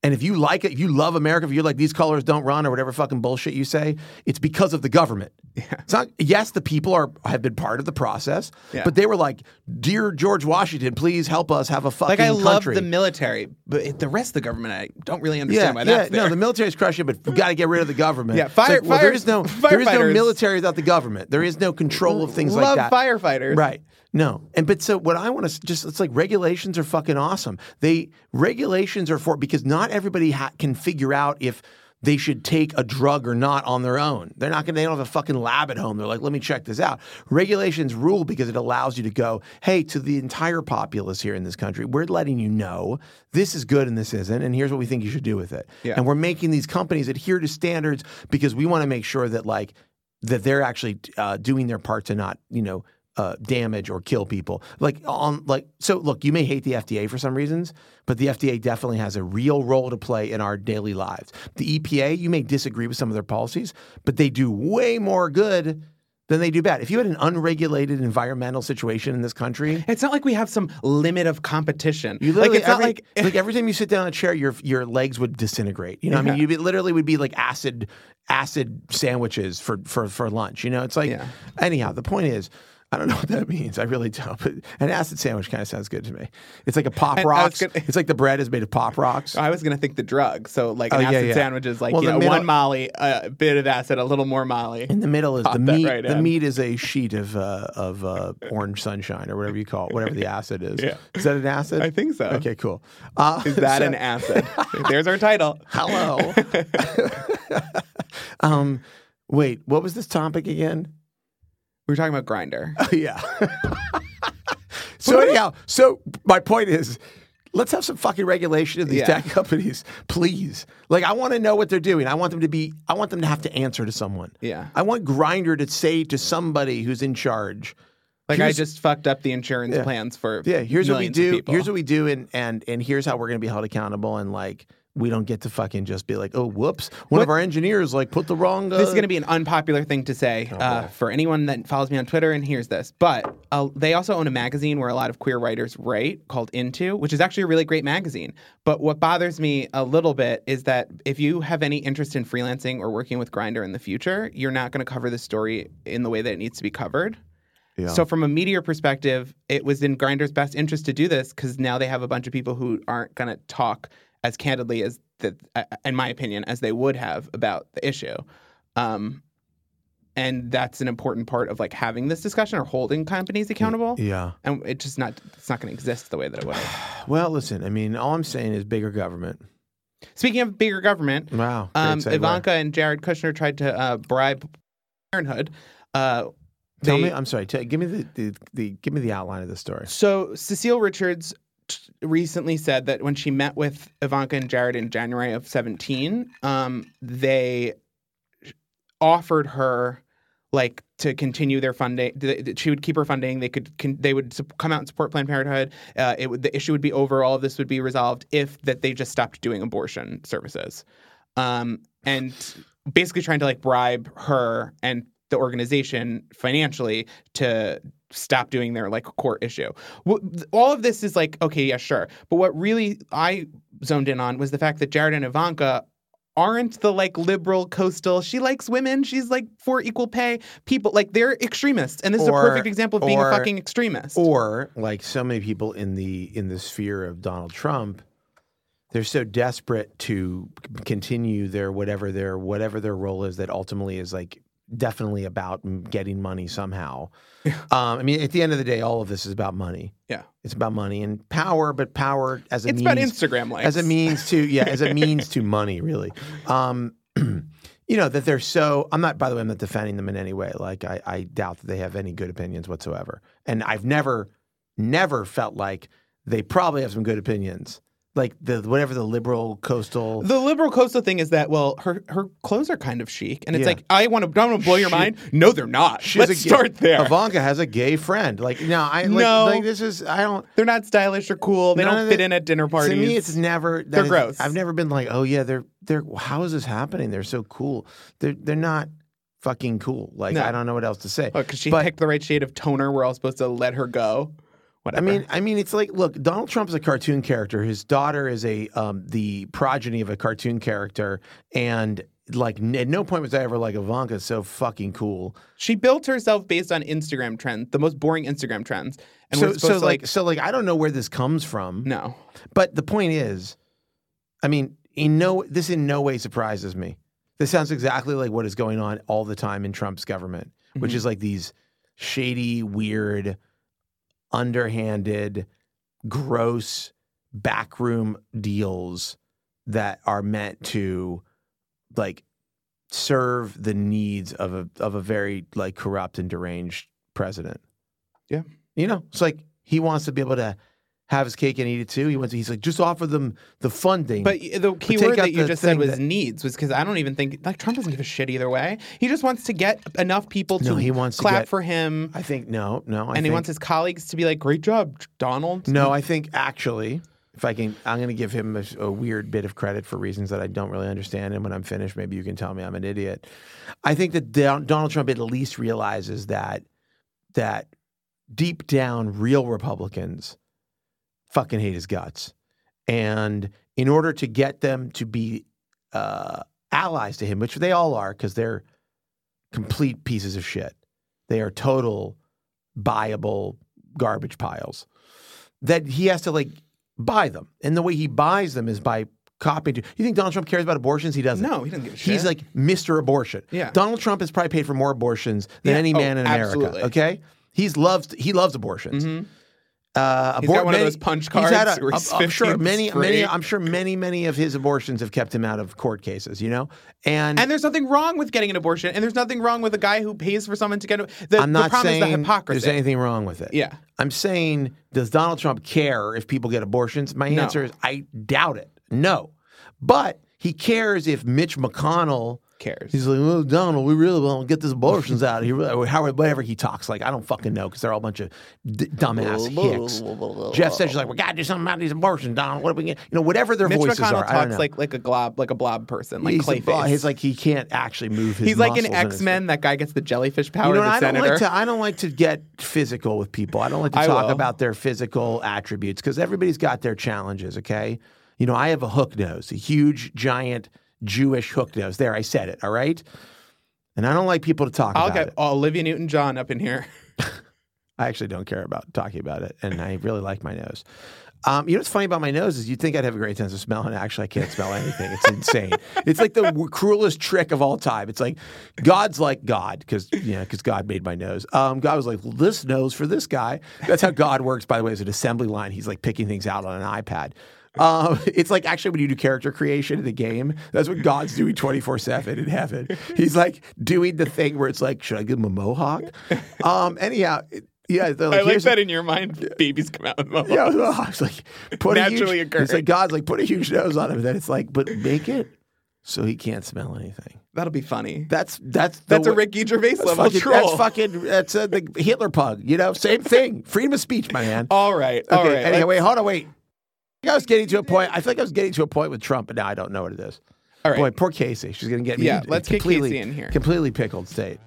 Speaker 1: And if you like it, if you love America, if you're like these colors don't run or whatever fucking bullshit you say, it's because of the government. Yeah. It's not. Yes, the people are have been part of the process,
Speaker 2: Yeah.
Speaker 1: but they were like, "Dear George Washington, please help us have a fucking
Speaker 2: Like I love
Speaker 1: country."
Speaker 2: the military, but the rest of the government, I don't really
Speaker 1: Yeah,
Speaker 2: understand why
Speaker 1: yeah,
Speaker 2: that's there.
Speaker 1: no, the military's crushing, but we've got to get rid of the government.
Speaker 2: Yeah, fire-
Speaker 1: like, well,
Speaker 2: fire-
Speaker 1: is no, there is no military without the government. There is no control of things
Speaker 2: love
Speaker 1: like that.
Speaker 2: Love firefighters.
Speaker 1: Right. No. And but so what I want to just it's like regulations are fucking awesome. They regulations are for because not everybody ha- can figure out if they should take a drug or not on their own. They're not going to they don't have a fucking lab at home. They're like, "Let me check this out." Regulations rule because it allows you to go, "Hey, to the entire populace here in this country, we're letting you know this is good and this isn't, and here's what we think you should do with it."
Speaker 2: Yeah.
Speaker 1: And we're making these companies adhere to standards because we want to make sure that like that they're actually uh, doing their part to not, you know, uh, damage or kill people. Like on like so look, you may hate the FDA for some reasons, but the FDA definitely has a real role to play in our daily lives. The EPA, you may disagree with some of their policies, but they do way more good than they do bad. If you had an unregulated environmental situation in this country,
Speaker 2: It's not like we have some limit of competition.
Speaker 1: you
Speaker 2: like
Speaker 1: literally
Speaker 2: it's not
Speaker 1: every,
Speaker 2: like
Speaker 1: like every time you sit down in a chair, your your legs would disintegrate. You know, what I mean, you literally would be like acid acid sandwiches for for for lunch. You know, it's like
Speaker 2: Yeah.
Speaker 1: anyhow. The point is. I don't know what that means. I really don't. But an acid sandwich kind of sounds good to me. It's like a pop
Speaker 2: And
Speaker 1: rocks.
Speaker 2: gonna-
Speaker 1: it's like the bread is made of pop rocks.
Speaker 2: I was gonna think the drug. So like
Speaker 1: Oh,
Speaker 2: an
Speaker 1: yeah,
Speaker 2: acid
Speaker 1: yeah.
Speaker 2: sandwich is like
Speaker 1: Well,
Speaker 2: you know
Speaker 1: middle-
Speaker 2: one Molly, a bit of acid, a little more Molly.
Speaker 1: In the middle is
Speaker 2: Pop
Speaker 1: the meat.
Speaker 2: right
Speaker 1: the
Speaker 2: in.
Speaker 1: meat is a sheet of uh, of uh, orange sunshine or whatever you call it, whatever the acid is.
Speaker 2: Yeah.
Speaker 1: Is that an acid?
Speaker 2: I think so.
Speaker 1: Okay, cool. Uh,
Speaker 2: Is that
Speaker 1: so-
Speaker 2: an acid? There's our title.
Speaker 1: Hello. um, wait, what was this topic again?
Speaker 2: We were talking about Grindr.
Speaker 1: Oh, yeah. so anyhow, so my point is, let's have some fucking regulation of these
Speaker 2: Yeah.
Speaker 1: tech companies, please. Like, I want to know what they're doing. I want them to be. I want them to have to answer to someone.
Speaker 2: Yeah.
Speaker 1: I want Grindr to say to somebody who's in charge.
Speaker 2: Like I
Speaker 1: Here's-
Speaker 2: just fucked up the insurance
Speaker 1: Yeah.
Speaker 2: plans for
Speaker 1: Yeah, here's what we
Speaker 2: millions of
Speaker 1: do.
Speaker 2: people.
Speaker 1: Here's what we do, and and and here's how we're going to be held accountable. And like, we don't get to fucking just be like, oh, whoops, one of our engineers like put the wrong. Uh,
Speaker 2: This is going to be an unpopular thing to say
Speaker 1: Oh,
Speaker 2: uh, for anyone that follows me on Twitter and hears this. But uh, they also own a magazine where a lot of queer writers write called Into, which is actually a really great magazine. But what bothers me a little bit is that if you have any interest in freelancing or working with Grindr in the future, you're not going to cover the story in the way that it needs to be covered.
Speaker 1: Yeah.
Speaker 2: So, from a media perspective, it was in Grindr's best interest to do this because now they have a bunch of people who aren't going to talk as candidly as, the, uh, in my opinion, as they would have about the issue. Um, and that's an important part of like having this discussion or holding companies accountable.
Speaker 1: yeah.
Speaker 2: And it's just not it's not going to exist the way that it would.
Speaker 1: Well, listen. I mean, all I'm saying is bigger government.
Speaker 2: Speaking of bigger government,
Speaker 1: Wow.
Speaker 2: um. Ivanka and Jared Kushner tried to uh, bribe Parenthood. Uh,
Speaker 1: Tell
Speaker 2: they-
Speaker 1: me. I'm sorry. Tell, give me the, the the give me the outline of the story.
Speaker 2: So Cecile Richards t- recently said that when she met with Ivanka and Jared in January of 17, um, they offered her like to continue their funding. She would keep her funding. They could they would come out and support Planned Parenthood. Uh, it would the issue would be over. All of this would be resolved if that they just stopped doing abortion services, um, and basically trying to like bribe her and the organization financially to stop doing their like core issue. All of this is like okay, yeah, sure. But what really I zoned in on was the fact that Jared and Ivanka aren't the like liberal coastal. She likes women. She's like for equal pay. People like they're extremists, and this is a perfect example of being
Speaker 1: or-
Speaker 2: a fucking extremist.
Speaker 1: Or like so many people in the in the sphere of Donald Trump, they're so desperate to continue their whatever their whatever their role is that ultimately is like definitely about getting money somehow. Um, I mean, at the end of the day, all of this is about money.
Speaker 2: yeah,
Speaker 1: It's about money and power, but power as a
Speaker 2: it's
Speaker 1: means
Speaker 2: about Instagram likes.
Speaker 1: as a means to yeah as a means to money really um you know that they're so i'm not by the way i'm not defending them in any way like i, I doubt that they have any good opinions whatsoever and i've never never felt like they probably have some good opinions like the whatever the liberal coastal
Speaker 2: The liberal coastal thing is that well, her her clothes are kind of chic, and it's
Speaker 1: Yeah.
Speaker 2: like I want to don't want to blow your
Speaker 1: She-
Speaker 2: mind. No, they're not.
Speaker 1: She's
Speaker 2: Let's
Speaker 1: a gay-
Speaker 2: start there.
Speaker 1: Ivanka has a gay friend. Like no, I like,
Speaker 2: No.
Speaker 1: like this is I don't.
Speaker 2: They're not stylish or cool. They don't fit
Speaker 1: it-
Speaker 2: in at dinner parties.
Speaker 1: To me, it's never. that
Speaker 2: They're
Speaker 1: is-
Speaker 2: gross.
Speaker 1: I've never been like, oh yeah, they're they're. How is this happening? They're so cool. They're they're not fucking cool. Like
Speaker 2: No.
Speaker 1: I don't know what else to say.
Speaker 2: because she
Speaker 1: but-
Speaker 2: picked the right shade of toner. We're all supposed to let her go.
Speaker 1: I mean, I mean, it's like, look, Donald Trump's a cartoon character. His daughter is a um, the progeny of a cartoon character, and like n- at no point was I ever like Ivanka's so fucking cool.
Speaker 2: she built herself based on Instagram trends, the most boring Instagram trends. And
Speaker 1: so
Speaker 2: we're supposed
Speaker 1: so
Speaker 2: to
Speaker 1: like,
Speaker 2: like,
Speaker 1: so like I don't know where this comes from.
Speaker 2: no.
Speaker 1: But the point is, I mean, in no this in no way surprises me. This sounds exactly like what is going on all the time in Trump's government, which
Speaker 2: Mhm.
Speaker 1: is like these shady, weird, underhanded, gross backroom deals that are meant to like serve the needs of a of a very like corrupt and deranged president.
Speaker 2: Yeah.
Speaker 1: You know, it's like he wants to be able to have his cake and eat it too. He wants. He's like, just offer them the funding.
Speaker 2: But the key word that you just said was
Speaker 1: that-
Speaker 2: needs, was because I don't even think like Trump doesn't give a shit either way. He just wants to get enough people to
Speaker 1: No, he wants to
Speaker 2: clap
Speaker 1: get-
Speaker 2: for him,
Speaker 1: I think no, no. I
Speaker 2: and he wants his colleagues to be like, "Great job, Donald."
Speaker 1: No, I think actually, if I can, I'm going to give him a, a weird bit of credit for reasons that I don't really understand. And when I'm finished, maybe you can tell me I'm an idiot. I think that Donald Trump at least realizes that that deep down, real Republicans fucking hate his guts, and in order to get them to be uh, allies to him, which they all are, because they're complete pieces of shit. They are total buyable garbage piles that he has to like buy them. And the way he buys them is by copying. To, you think Donald Trump cares about abortions? He doesn't.
Speaker 2: No, he doesn't give a shit.
Speaker 1: He's like Mr. Abortion.
Speaker 2: Yeah.
Speaker 1: Donald Trump has probably paid for more abortions than
Speaker 2: Yeah.
Speaker 1: any
Speaker 2: Oh,
Speaker 1: man in America.
Speaker 2: absolutely.
Speaker 1: Okay. He's loves he loves abortions.
Speaker 2: Mhm.
Speaker 1: Uh,
Speaker 2: He's got one of those punch
Speaker 1: he's had
Speaker 2: cards
Speaker 1: a-
Speaker 2: where
Speaker 1: I'm- sure
Speaker 2: 15
Speaker 1: many, many. I'm sure many, many of his abortions have kept him out of court cases. You know, and,
Speaker 2: And there's nothing wrong with getting an abortion, and there's nothing wrong with a guy who pays for someone to get. A, the,
Speaker 1: I'm not
Speaker 2: the problem
Speaker 1: saying
Speaker 2: is the hypocrisy.
Speaker 1: there's anything wrong with it.
Speaker 2: Yeah.
Speaker 1: I'm saying, does Donald Trump care if people get abortions? My
Speaker 2: No.
Speaker 1: answer is I doubt it. No. But he cares if Mitch McConnell
Speaker 2: cares.
Speaker 1: He's like, well, Donald, we really want to get these abortions out of here. Or Howard, whatever he talks like. I don't fucking know because they're all a bunch of d- dumbass hicks. Jeff says, she's like, we got to do something about these abortions, Donald. What are we get? You know, whatever their
Speaker 2: Mitch
Speaker 1: voices
Speaker 2: McConnell
Speaker 1: are. I don't
Speaker 2: talks
Speaker 1: know.
Speaker 2: like like a glob, like a blob person, like
Speaker 1: he's, a-
Speaker 2: Clayface.
Speaker 1: he's like, he can't actually move his
Speaker 2: He's like in
Speaker 1: muscles in his
Speaker 2: X Men. That guy gets the jellyfish power.
Speaker 1: You know,
Speaker 2: the
Speaker 1: I don't
Speaker 2: senator.
Speaker 1: like to. I don't like to get physical with people. I don't like to
Speaker 2: I
Speaker 1: talk
Speaker 2: will.
Speaker 1: about their physical attributes because everybody's got their challenges. Okay, you know, I have a hook nose, a huge, giant Jewish hook nose. There, I said it. All right, and I don't like people to talk
Speaker 2: I'll
Speaker 1: about
Speaker 2: get
Speaker 1: it.
Speaker 2: Olivia Newton John up in here.
Speaker 1: I actually don't care about talking about it, and I really like my nose. Um, you know what's funny about my nose is you'd think I'd have a great sense of smell, and actually I can't smell anything. It's insane. it's like the cruelest trick of all time. It's like God's like God because you know because God made my nose. Um, God was like well, this nose for this guy. That's how God works. By the way, as an assembly line, He's like picking things out on an iPad. Um, it's like actually when you do character creation in the game, that's what God's doing 24 7 in heaven. He's like doing the thing where it's like, should I give him a mohawk? Um, anyhow, it- yeah, they're like,
Speaker 2: I like
Speaker 1: "Here's a-
Speaker 2: that in your mind. Babies come out with mohawks.
Speaker 1: yeah, like, put a
Speaker 2: Naturally
Speaker 1: huge,
Speaker 2: occurring.
Speaker 1: It's like God's like, put a huge nose on him. Then it's like, but make it so he can't smell anything.
Speaker 2: That'll be funny.
Speaker 1: That's that's
Speaker 2: That's a Ricky Gervais
Speaker 1: that's
Speaker 2: level
Speaker 1: fucking,
Speaker 2: troll.
Speaker 1: That's fucking that's uh, the Hitler pug. You know, same thing. Freedom of speech, my man.
Speaker 2: all right. All
Speaker 1: okay.
Speaker 2: right.
Speaker 1: Anyway, wait, hold on, wait. I think I was getting to a point. I think I was getting to a point with Trump, but now I don't know what it is.
Speaker 2: All right.
Speaker 1: Boy, poor Casey. She's going to get me.
Speaker 2: Yeah, let's get
Speaker 1: completely,
Speaker 2: Casey in here.
Speaker 1: Completely pickled state.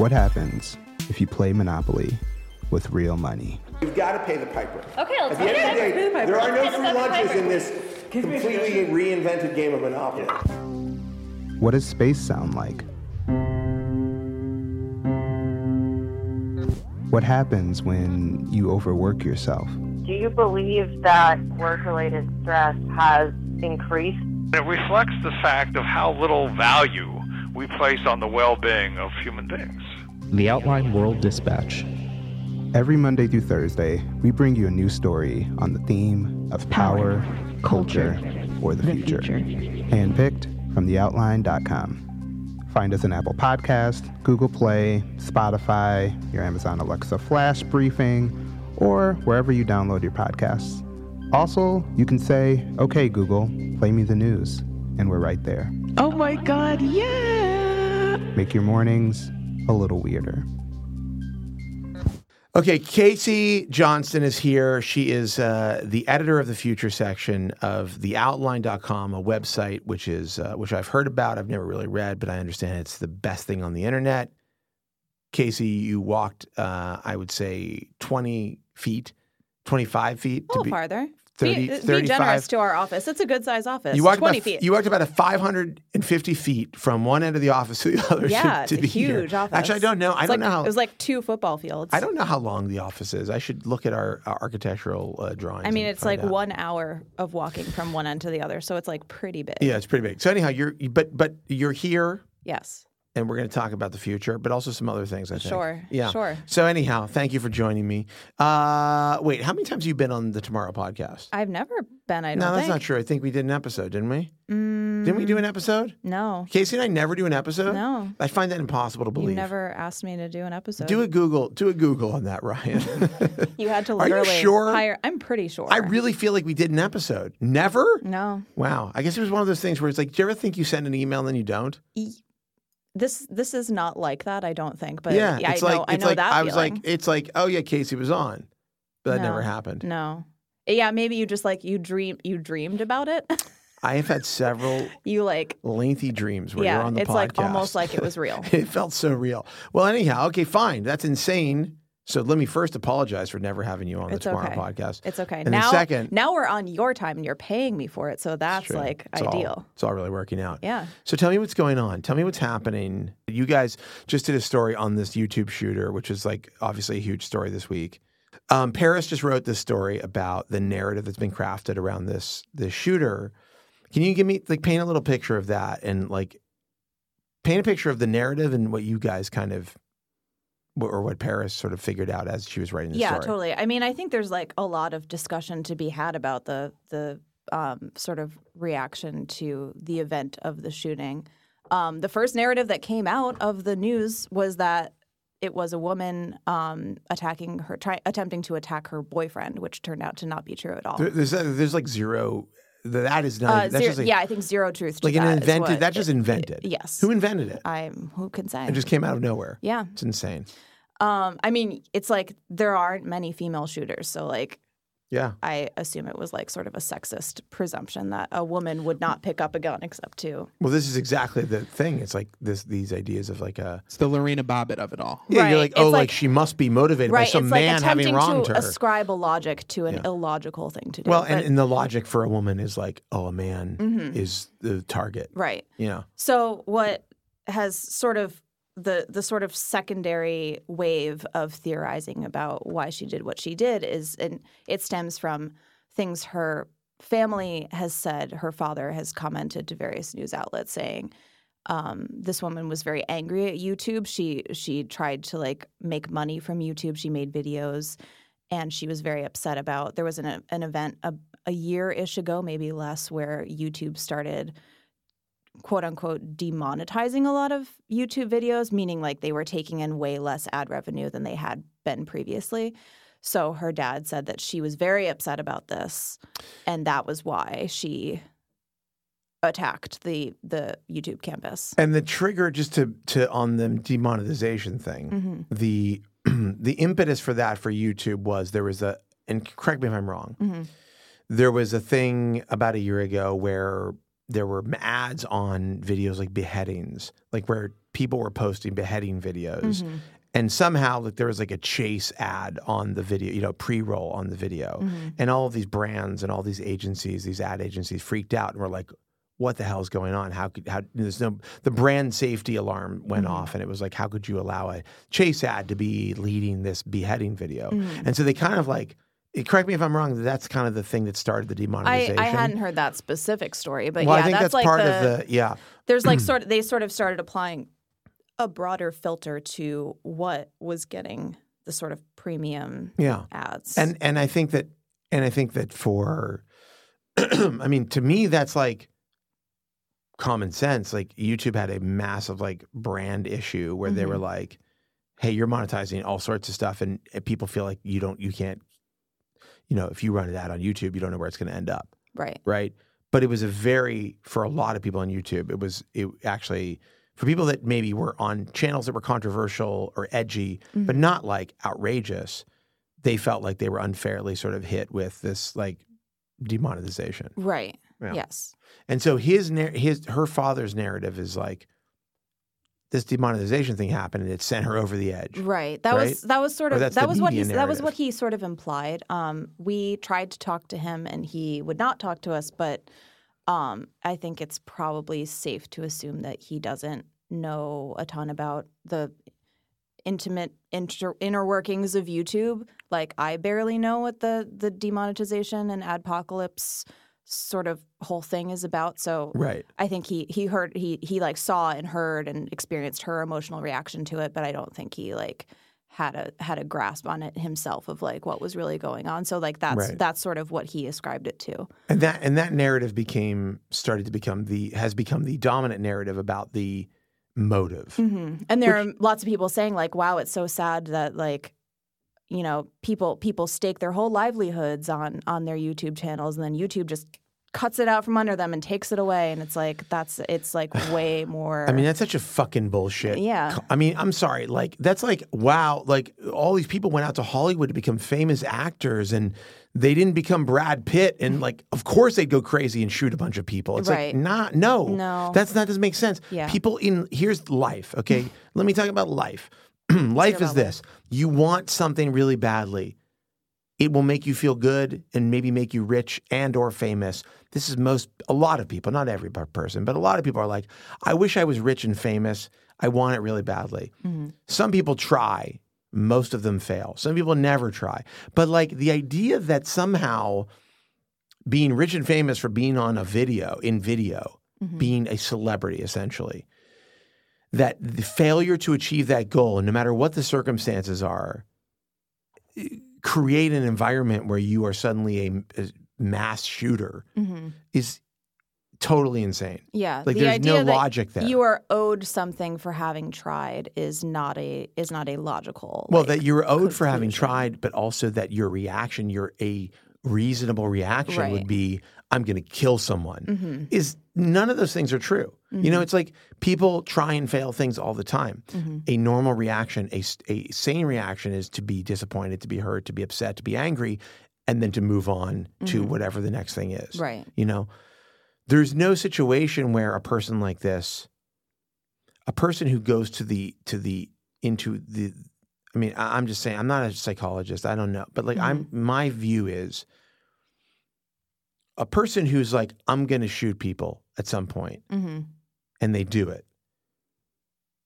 Speaker 5: What happens if you play Monopoly with real money?
Speaker 1: You've got to pay the piper.
Speaker 6: Okay, let's
Speaker 1: At the end of the day,
Speaker 6: the
Speaker 1: there are no
Speaker 6: Let's
Speaker 1: free lunches in this completely reinvented game of Monopoly.
Speaker 5: What does space sound like? What happens when you overwork yourself?
Speaker 7: Do you believe that work related stress has increased?
Speaker 8: It reflects the fact of how little value we place on the well being of human beings.
Speaker 9: The Outline World Dispatch.
Speaker 5: Every Monday through Thursday, we bring you a new story on the theme of power, culture, or the, future. Handpicked from theoutline.com. Find us in Apple Podcast, Google Play, Spotify, your Amazon Alexa Flash Briefing, or wherever you download your podcasts. Also, you can say, "Okay, Google, play me the news," and we're right there.
Speaker 3: Oh my God, yeah!
Speaker 5: Make your mornings a little weirder.
Speaker 1: Okay, Casey Johnston is here. She is uh, the editor of the future section of theoutline.com, a website which is uh, which I've heard about. I've never really read, but I understand it's the best thing on the internet. Casey, you walked, uh, I would say, twenty feet, twenty five feet
Speaker 4: A
Speaker 1: to
Speaker 4: little
Speaker 1: be
Speaker 4: farther.
Speaker 1: 30,
Speaker 6: be, be
Speaker 1: 35.
Speaker 6: generous to our office. It's a good size office.
Speaker 1: You walked,
Speaker 6: 20
Speaker 1: about,
Speaker 6: feet.
Speaker 1: you walked about a 550 feet from one end of the office to the other. to-
Speaker 6: yeah,
Speaker 1: to,
Speaker 6: it's
Speaker 1: be
Speaker 6: a huge
Speaker 1: here.
Speaker 6: office.
Speaker 1: Actually, I don't know. I don't
Speaker 6: like-
Speaker 1: know how.
Speaker 6: It was like two football fields.
Speaker 1: I don't know how long the office is. I should look at our, our architectural uh, drawings.
Speaker 6: I mean, it's like
Speaker 1: out.
Speaker 6: one hour of walking from one end to the other, so it's like pretty big.
Speaker 1: Yeah, it's pretty big. So anyhow, you're but but you're here,
Speaker 6: Yes.
Speaker 1: And we're going to talk about the future, but also some other things. I think.
Speaker 6: Sure,
Speaker 1: Yeah.
Speaker 6: sure.
Speaker 1: So anyhow, thank you for joining me. Uh, wait, how many times have you been on the Tomorrow podcast?
Speaker 6: I've never been. I don't
Speaker 1: no, that's
Speaker 6: think.
Speaker 1: not true. I think we did an episode, didn't we?
Speaker 6: Mm,
Speaker 1: Didn't we do an episode?
Speaker 6: No.
Speaker 1: Casey and I never do an episode.
Speaker 6: No.
Speaker 1: I find that impossible to believe.
Speaker 6: You never asked me to do an episode.
Speaker 1: Do a Google. Do a Google on that, Ryan.
Speaker 6: You had to
Speaker 1: Are you
Speaker 6: literally
Speaker 1: sure?
Speaker 6: hire. I'm pretty sure.
Speaker 1: I really feel like we did an episode. Never.
Speaker 6: no.
Speaker 1: Wow. I guess it was one of those things where it's like, do you ever think you send an email and then you don't?
Speaker 6: This this is not like that. I don't think. But
Speaker 1: yeah,
Speaker 6: yeah,
Speaker 1: it's
Speaker 6: I
Speaker 1: like
Speaker 6: know. I know
Speaker 1: like
Speaker 6: that
Speaker 1: I was
Speaker 6: feeling.
Speaker 1: like, it's like, oh yeah, Casey was on, but that
Speaker 6: No.
Speaker 1: never happened.
Speaker 6: no. Yeah, maybe you just like you dream you dreamed about it.
Speaker 1: I have had several
Speaker 6: you like
Speaker 1: lengthy dreams where
Speaker 6: yeah.
Speaker 1: you're on the
Speaker 6: it's
Speaker 1: podcast.
Speaker 6: like almost like it was real.
Speaker 1: it felt so real. Well, anyhow, okay, fine. That's insane. So let me first apologize for never having you on the
Speaker 6: It's
Speaker 1: Tomorrow
Speaker 6: okay.
Speaker 1: podcast.
Speaker 6: It's okay.
Speaker 1: And then
Speaker 6: now
Speaker 1: second-
Speaker 6: now we're on your time and you're paying me for it, so that's
Speaker 1: True.
Speaker 6: like
Speaker 1: It's all-
Speaker 6: ideal.
Speaker 1: it's all really working out.
Speaker 6: Yeah.
Speaker 1: So tell me what's going on. Tell me what's happening. You guys just did a story on this YouTube shooter, which is like obviously a huge story this week. Um, Paris just wrote this story about the narrative that's been crafted around this this shooter. Can you give me like paint a little picture of that and like paint a picture of the narrative and what you guys kind of or what Paris sort of figured out as she was writing the
Speaker 6: yeah,
Speaker 1: story?
Speaker 6: totally. I mean, I think there's like a lot of discussion to be had about the the um, sort of reaction to the event of the shooting. Um, the first narrative that came out of the news was that it was a woman um, attacking her, try, attempting to attack her boyfriend, which turned out to not be true at all.
Speaker 1: There- There's there's like zero. That is not.
Speaker 6: Uh,
Speaker 1: that's
Speaker 6: zero-
Speaker 1: just like,
Speaker 6: yeah, I think zero truth to
Speaker 1: like an invented.
Speaker 6: what
Speaker 1: That just
Speaker 6: it-
Speaker 1: invented.
Speaker 6: yes.
Speaker 1: Who invented it?
Speaker 6: I'm who can say?
Speaker 1: It just came out of nowhere.
Speaker 6: yeah.
Speaker 1: It's insane.
Speaker 6: Um, I mean, it's like there aren't many female shooters, so like
Speaker 1: Yeah.
Speaker 6: I assume it was like sort of a sexist presumption that a woman would not pick up a gun except to.
Speaker 1: Well, this is exactly the thing. It's like this these ideas of like a
Speaker 2: It's the Lorena Bobbitt of it all.
Speaker 1: yeah.
Speaker 6: Right.
Speaker 1: You're like
Speaker 6: It's
Speaker 1: oh, like,
Speaker 6: like-
Speaker 1: she must be motivated by
Speaker 6: Right,
Speaker 1: some
Speaker 6: it's like
Speaker 1: man having
Speaker 6: attempting
Speaker 1: wronged
Speaker 6: to
Speaker 1: her.
Speaker 6: ascribe a logic to an
Speaker 1: Yeah.
Speaker 6: illogical thing to do.
Speaker 1: well, and,
Speaker 6: but-
Speaker 1: and the logic for a woman is like, oh, a man
Speaker 6: Mhm.
Speaker 1: is the target.
Speaker 6: right.
Speaker 1: You know.
Speaker 6: So what has sort of the the sort of secondary wave of theorizing about why she did what she did is and it stems from things her family has said her father has commented to various news outlets saying um, this woman was very angry at YouTube. She she tried to like make money from YouTube. She made videos, and she was very upset about. There was an an event a, a year ish ago, maybe less, where YouTube started quote unquote demonetizing a lot of YouTube videos, meaning like they were taking in way less ad revenue than they had been previously. So her dad said that she was very upset about this, and that was why she attacked the the YouTube campus.
Speaker 1: And the trigger, just to to on the demonetization thing,
Speaker 6: Mm-hmm.
Speaker 1: the the impetus for that for YouTube was there was a and correct me if I'm wrong.
Speaker 6: Mm-hmm.
Speaker 1: There was a thing about a year ago where there were ads on videos like beheadings, like where people were posting beheading videos.
Speaker 6: Mm-hmm.
Speaker 1: And somehow, like there was like a chase ad on the video, you know, pre-roll on the video, mm-hmm. and all of these brands and all these agencies, these ad agencies, freaked out and were like, "What the hell is going on? How could how there's no the brand safety alarm went mm-hmm. off, and it was like, how could you allow a chase ad to be leading this beheading video? Mm-hmm. And so they kind of like, correct me if I'm wrong, that's kind of the thing that started the
Speaker 6: I,
Speaker 1: demonetization.
Speaker 6: I hadn't heard that specific story, but
Speaker 1: well,
Speaker 6: yeah,
Speaker 1: I think
Speaker 6: that's,
Speaker 1: that's,
Speaker 6: like
Speaker 1: part
Speaker 6: the,
Speaker 1: of the yeah.
Speaker 6: there's like sort of they sort of started applying a broader filter to what was getting the sort of premium
Speaker 1: Yeah.
Speaker 6: ads.
Speaker 1: And and I think that and I think that for I mean to me that's like common sense. Like YouTube had a massive like brand issue where they were
Speaker 6: Mm-hmm.
Speaker 1: like, "Hey, you're monetizing all sorts of stuff and, and people feel like you don't you can't you know, if you run an ad on YouTube, you don't know where it's going to end up."
Speaker 6: right.
Speaker 1: right? But it was a very for a lot of people on YouTube, it was it actually for people that maybe were on channels that were controversial or edgy, but
Speaker 6: Mm-hmm.
Speaker 1: not like outrageous. They felt like they were unfairly sort of hit with this like demonetization.
Speaker 6: Right.
Speaker 1: Yeah.
Speaker 6: Yes.
Speaker 1: And so his his her father's narrative is like this demonetization thing happened and it sent her over the edge.
Speaker 6: Right. That
Speaker 1: Right?
Speaker 6: was that was sort of that was what he that was what he sort of implied. Um, we tried to talk to him and he would not talk to us, but um, I think it's probably safe to assume that he doesn't know a ton about the intimate inter- inner workings of YouTube. Like I barely know what the the demonetization and adpocalypse sort of whole thing is about. So
Speaker 1: Right.
Speaker 6: I think he he heard he he like saw and heard and experienced her emotional reaction to it, but I don't think he like had a had a grasp on it himself of like what was really going on. So like that's
Speaker 1: Right.
Speaker 6: that's sort of what he ascribed it to.
Speaker 1: And that and that narrative became started to become the has become the dominant narrative about the motive.
Speaker 6: hmm And there are lots of people saying like, "Wow, it's so sad that like." You know, people people stake their whole livelihoods on on their YouTube channels, and then YouTube just cuts it out from under them and takes it away. And it's like that's it's like way more.
Speaker 1: I mean, that's such a fucking bullshit.
Speaker 6: Yeah.
Speaker 1: I mean, I'm sorry. Like, that's like, wow. Like, all these people went out to Hollywood to become famous actors and they didn't become Brad Pitt. And, like, of course they'd go crazy and shoot a bunch of people. It's
Speaker 6: Right.
Speaker 1: like, not, no.
Speaker 6: No.
Speaker 1: That's not, doesn't make sense.
Speaker 6: Yeah.
Speaker 1: People in, here's life, okay? Let me talk about life. life is this. You want something really badly. It will make you feel good and maybe make you rich and or famous. This is most a lot of people not every person but a lot of people are like i wish i was rich and famous. I want it really badly. Mm-hmm. Some people try. Most of them fail. Some people never try. But like the idea that somehow being rich and famous for being on a video in video mm-hmm. being a celebrity essentially that the failure to achieve that goal, no matter what the circumstances are, create an environment where you are suddenly a, a mass shooter
Speaker 6: Mhm.
Speaker 1: is totally insane.
Speaker 6: Yeah,
Speaker 1: Like
Speaker 6: the
Speaker 1: there's
Speaker 6: idea
Speaker 1: no logic there.
Speaker 6: You are owed something for having tried is not a is not a logical.
Speaker 1: well,
Speaker 6: like,
Speaker 1: that you're owed for having tried, but also that your reaction, your a reasonable reaction
Speaker 6: Right.
Speaker 1: would be, I'm going to kill someone.
Speaker 6: Mhm.
Speaker 1: Is none of those things are true. You
Speaker 6: Mm-hmm.
Speaker 1: know, it's like people try and fail things all the time. A normal reaction, a, a sane reaction is to be disappointed, to be hurt, to be upset, to be angry, and then to move on to whatever the next thing is.
Speaker 6: Mm-hmm. Right.
Speaker 1: You know, there's no situation where a person like this, a person who goes to the to the into the I mean, I, I'm just saying, I'm not a psychologist. I don't know. But like I'm my view is a person who's like, I'm gonna shoot people at some point
Speaker 6: Mhm.
Speaker 1: And they do it.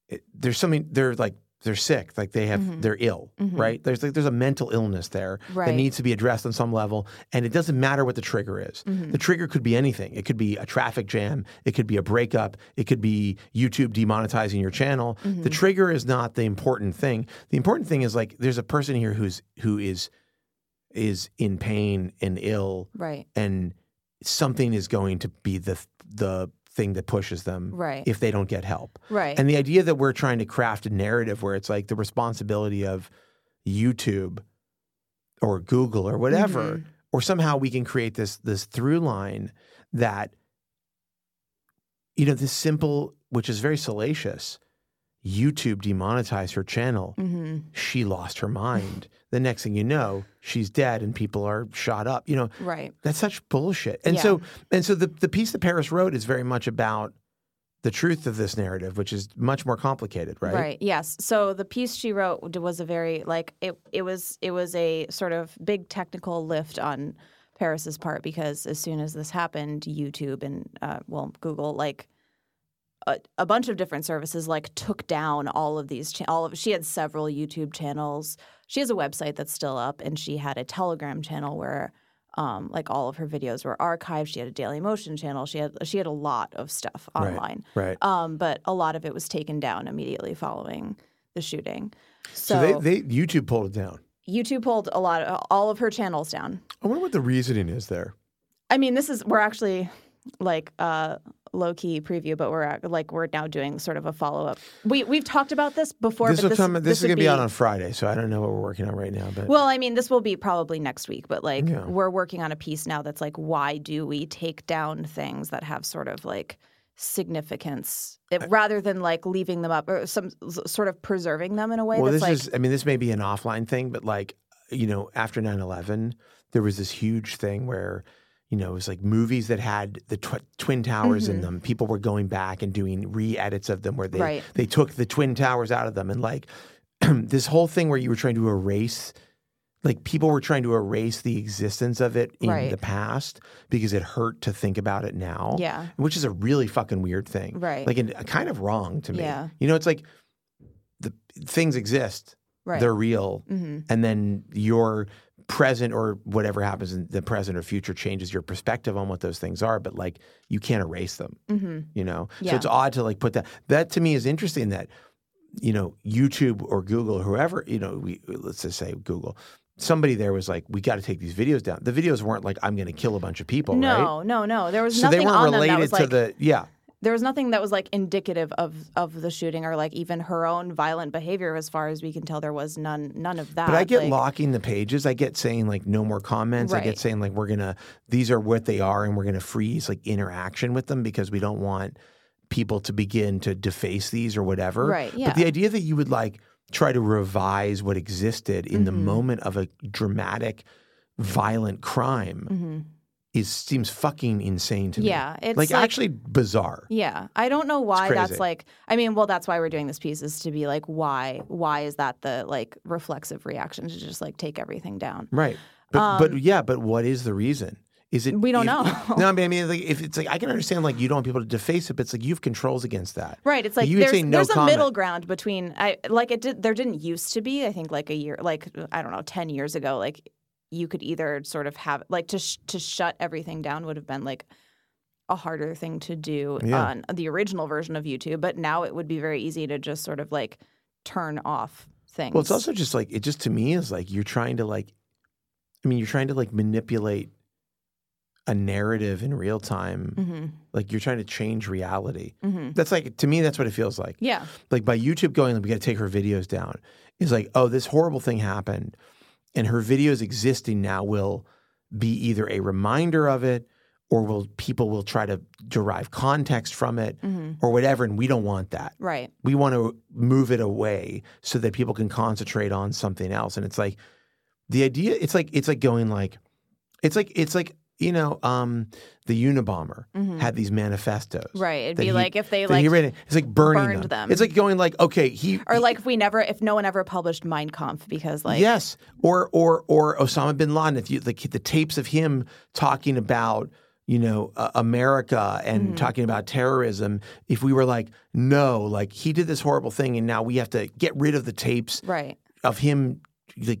Speaker 1: it there's something they're like they're sick, like they have
Speaker 6: Mhm.
Speaker 1: they're ill,
Speaker 6: Mhm.
Speaker 1: right? There's like there's a mental illness there that needs to be addressed on some level, and it doesn't matter what the trigger is.
Speaker 6: Mhm.
Speaker 1: The trigger could be anything. It could be a traffic jam. It could be a breakup. It could be YouTube demonetizing your channel.
Speaker 6: Mm-hmm.
Speaker 1: The trigger is not the important thing. The important thing is like there's a person here who's who is is in pain and ill,
Speaker 6: Right.
Speaker 1: and something is going to be the the thing that pushes them
Speaker 6: Right.
Speaker 1: if they don't get help.
Speaker 6: Right.
Speaker 1: And the idea that we're trying to craft a narrative where it's like the responsibility of YouTube or Google or whatever,
Speaker 6: Mhm.
Speaker 1: or somehow we can create this this through line that you know this simple, which is very salacious. YouTube demonetized her channel.
Speaker 6: hmm
Speaker 1: She lost her mind. the next thing you know, she's dead and people are shot up. You know,
Speaker 6: Right.
Speaker 1: that's such bullshit. And
Speaker 6: Yeah.
Speaker 1: so and so the the piece that Paris wrote is very much about the truth of this narrative, which is much more complicated, right?
Speaker 6: Right. Yes. So the piece she wrote was a very like it. It was it was a sort of big technical lift on Paris's part because as soon as this happened, YouTube and uh, well Google like a, a bunch of different services like took down all of these cha- all of she had several YouTube channels. She has a website that's still up, and she had a Telegram channel where. Um, like all of her videos were archived. She had a Daily Motion channel. She had she had a lot of stuff
Speaker 1: Right.
Speaker 6: online.
Speaker 1: Right.
Speaker 6: Um, but a lot of it was taken down immediately following the shooting.
Speaker 1: So,
Speaker 6: So,
Speaker 1: they, they YouTube pulled it down.
Speaker 6: YouTube pulled a lot of all of her channels down.
Speaker 1: I wonder what the reasoning is there.
Speaker 6: I mean, this is we're actually like uh, low key preview, but we're at, like we're now doing sort of a follow up. We we've talked about this before.
Speaker 1: this
Speaker 6: but this,
Speaker 1: come. This,
Speaker 6: this
Speaker 1: is gonna be, out on Friday, so I don't know what we're working on right now. But
Speaker 6: Well, I mean, this will be probably next week, but like
Speaker 1: Yeah.
Speaker 6: we're working on a piece now that's like, why do we take down things that have sort of like significance it, rather than like leaving them up or some sort of preserving them in a way
Speaker 1: well, this
Speaker 6: like
Speaker 1: is. I mean, this may be an offline thing, but like you know, after 9-11, there was this huge thing where you know, it was like movies that had the tw- twin towers in
Speaker 6: Mhm.
Speaker 1: them. People were going back and doing re-edits of them where they
Speaker 6: Right.
Speaker 1: they took the twin towers out of them and like this whole thing where you were trying to erase like people were trying to erase the existence of it in
Speaker 6: Right.
Speaker 1: the past because it hurt to think about it now.
Speaker 6: Yeah.
Speaker 1: Which is a really fucking weird thing.
Speaker 6: Right.
Speaker 1: Like and kind of wrong to me.
Speaker 6: Yeah.
Speaker 1: You know, it's like the things exist.
Speaker 6: Right.
Speaker 1: They're real.
Speaker 6: Mhm.
Speaker 1: And then your present or whatever happens in the present or future changes your perspective on what those things are, but like you can't erase them.
Speaker 6: Mhm.
Speaker 1: You know? So it's odd to like put that that to me is interesting that you know, YouTube or Google or whoever, you know, we let's just say Google, somebody there was like, we got to take these videos down. The videos weren't like, I'm going to kill a bunch of people,
Speaker 6: No,
Speaker 1: right?
Speaker 6: no, no. There was
Speaker 1: So
Speaker 6: nothing
Speaker 1: they weren't
Speaker 6: on them that
Speaker 1: related
Speaker 6: was
Speaker 1: to
Speaker 6: like
Speaker 1: the yeah.
Speaker 6: There was nothing that was like indicative of of the shooting or like even her own violent behavior. As far as we can tell, there was none none of that.
Speaker 1: But I get
Speaker 6: like,
Speaker 1: locking the pages. I get saying like no more comments. I get saying like we're gonna these are what they are and we're gonna freeze like interaction with them because we don't want people to begin to deface these or whatever.
Speaker 6: Right, yeah.
Speaker 1: But the idea that you would like try to revise what existed in the
Speaker 6: Mhm.
Speaker 1: moment of a dramatic, violent crime
Speaker 6: Mhm.
Speaker 1: Is seems fucking insane to me.
Speaker 6: Yeah, it's
Speaker 1: like,
Speaker 6: like-
Speaker 1: actually bizarre.
Speaker 6: Yeah, I don't know why that's like. I mean, well, that's why we're doing this piece is to be like, why? Why is that the like reflexive reaction to just like take everything down?
Speaker 1: Right. But
Speaker 6: Um,
Speaker 1: but yeah, but what is the reason? Is it
Speaker 6: We don't
Speaker 1: if-
Speaker 6: know.
Speaker 1: no, I mean, I mean, like if it's like I can understand like you don't want people to deface it, but it's like you have controls against that.
Speaker 6: Right. It's like
Speaker 1: you
Speaker 6: there's
Speaker 1: say no
Speaker 6: there's a
Speaker 1: comment.
Speaker 6: middle ground between I like it did there didn't used to be, I think like a year like I don't know, 10 years ago like you could either sort of have like to sh- to shut everything down would have been like a harder thing to do
Speaker 1: Yeah.
Speaker 6: on the original version of YouTube, but now it would be very easy to just sort of like turn off things.
Speaker 1: Well, it's also just like it just to me is like you're trying to like, I mean, you're trying to like manipulate a narrative in real time.
Speaker 6: Mhm.
Speaker 1: Like you're trying to change reality.
Speaker 6: Mhm.
Speaker 1: That's like to me, that's what it feels like.
Speaker 6: Yeah.
Speaker 1: Like by YouTube going, like, we got to take her videos down. Is like, oh, this horrible thing happened, and her videos existing now will be either a reminder of it, or will people will try to derive context from it,
Speaker 6: Mhm.
Speaker 1: or whatever. And we don't want that.
Speaker 6: Right.
Speaker 1: We want to move it away so that people can concentrate on something else. And it's like the idea. It's like it's like going like, it's like it's like you know, um, the Unabomber
Speaker 6: Mhm.
Speaker 1: had these manifestos.
Speaker 6: Right. It'd be
Speaker 1: he-
Speaker 6: like if they
Speaker 1: that he
Speaker 6: like
Speaker 1: read it. It's like burning
Speaker 6: burned
Speaker 1: them.
Speaker 6: them.
Speaker 1: It's like going like, okay, he
Speaker 6: or like if we never if no one ever published Mein Kampf because like
Speaker 1: yes, or or or Osama bin Laden. If you like the tapes of him talking about you know uh, America and
Speaker 6: Mm-hmm.
Speaker 1: talking about terrorism, if we were like, no, like he did this horrible thing, and now we have to get rid of the tapes
Speaker 6: Right.
Speaker 1: of him like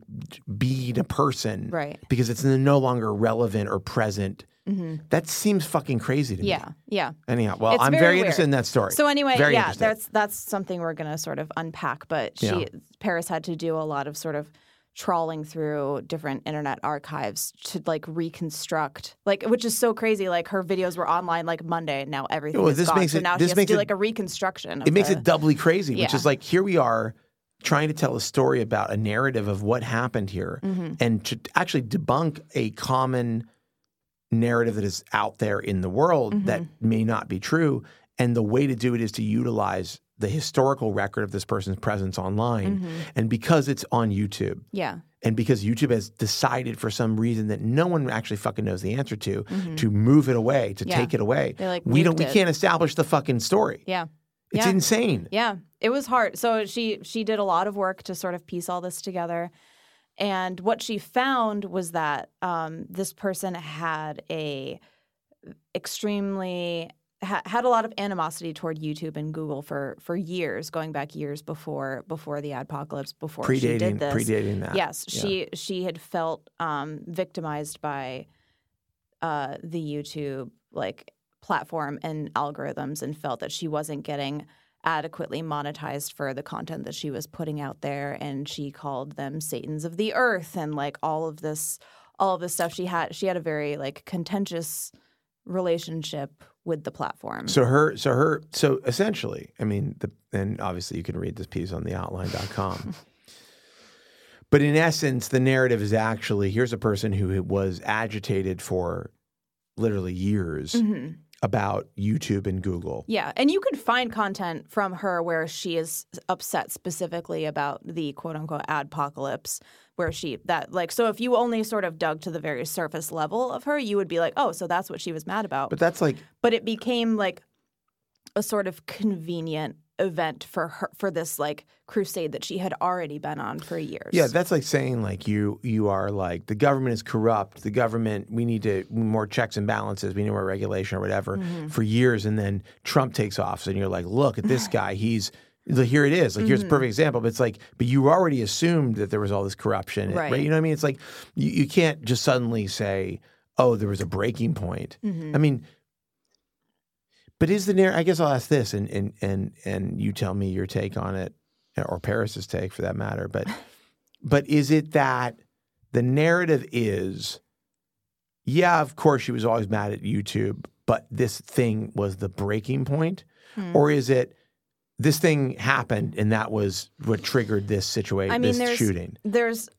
Speaker 1: being a person,
Speaker 6: Right.
Speaker 1: Because it's no longer relevant or present.
Speaker 6: Mhm.
Speaker 1: That seems fucking crazy to me.
Speaker 6: Yeah. Yeah.
Speaker 1: Anyhow, well,
Speaker 6: It's
Speaker 1: I'm
Speaker 6: very
Speaker 1: very, interested in that story.
Speaker 6: So anyway,
Speaker 1: Very
Speaker 6: yeah, that's that's something we're gonna sort of unpack. But she
Speaker 1: Yeah.
Speaker 6: Paris had to do a lot of sort of trawling through different internet archives to like reconstruct like which is so crazy like her videos were online like monday and now everything
Speaker 1: Well,
Speaker 6: is
Speaker 1: this
Speaker 6: gone.
Speaker 1: makes
Speaker 6: so
Speaker 1: it-
Speaker 6: now
Speaker 1: this
Speaker 6: she has
Speaker 1: makes
Speaker 6: to do
Speaker 1: it-
Speaker 6: like a reconstruction of
Speaker 1: it makes
Speaker 6: the-
Speaker 1: it doubly crazy, which is like here we are trying to tell a story about a narrative of what happened here
Speaker 6: Mhm.
Speaker 1: and to actually debunk a common narrative that is out there in the world that
Speaker 6: Mm-hmm.
Speaker 1: may not be true. And the way to do it is to utilize the historical record of this person's presence online.
Speaker 6: Mhm.
Speaker 1: And because it's on YouTube,
Speaker 6: yeah
Speaker 1: and because YouTube has decided for some reason that no one actually fucking knows the answer to,
Speaker 6: Mhm.
Speaker 1: to move it away, to
Speaker 6: Yeah.
Speaker 1: take it away,
Speaker 6: like,
Speaker 1: we don't,
Speaker 6: nuked
Speaker 1: we
Speaker 6: it.
Speaker 1: can't establish the fucking story.
Speaker 6: yeah
Speaker 1: It's
Speaker 6: Yeah.
Speaker 1: insane.
Speaker 6: Yeah, it was hard. So she she did a lot of work to sort of piece all this together, and what she found was that um, this person had a extremely ha- had a lot of animosity toward YouTube and Google for for years, going back years before before the adpocalypse, before she
Speaker 1: Predating-
Speaker 6: did this.
Speaker 1: predating that.
Speaker 6: Yes,
Speaker 1: Yeah.
Speaker 6: she she had felt um, victimized by uh, the YouTube like platform and algorithms and felt that she wasn't getting adequately monetized for the content that she was putting out there and she called them satans of the earth and like all of this all of this stuff she had she had a very like contentious relationship with the platform
Speaker 1: So her, so her, so essentially, I mean, the, and obviously you can read this piece on the outline.com. but in essence, the narrative is actually here's a person who was agitated for literally years
Speaker 6: Mhm.
Speaker 1: About YouTube and Google.
Speaker 6: Yeah, and you could find content from her where she is upset specifically about the quote unquote adpocalypse, where she that like so if you only sort of dug to the very surface level of her, you would be like, oh, so that's what she was mad about.
Speaker 1: But that's like
Speaker 6: but it became like a sort of convenient event for her for this like crusade that she had already been on for years.
Speaker 1: Yeah, that's like saying like you you are like the government is corrupt. The government we need to more checks and balances. We need more regulation or whatever
Speaker 6: Mm-hmm.
Speaker 1: for years, and then Trump takes off, and you're like, look at this guy. He's here it is. Like here's
Speaker 6: Mm-hmm.
Speaker 1: a perfect example. But it's like, but you already assumed that there was all this corruption,
Speaker 6: Right.
Speaker 1: You know what I mean? It's like you, you can't just suddenly say, oh, there was a breaking point.
Speaker 6: Mm-hmm.
Speaker 1: I mean. But is the narrative? I guess I'll ask this, and and and and you tell me your take on it, or Paris's take for that matter. But but is it that the narrative is, yeah, of course she was always mad at YouTube, but this thing was the breaking point,
Speaker 6: Hmm.
Speaker 1: or is it this thing happened and that was what triggered this situation,
Speaker 6: I mean,
Speaker 1: this
Speaker 6: there's
Speaker 1: shooting?
Speaker 6: there's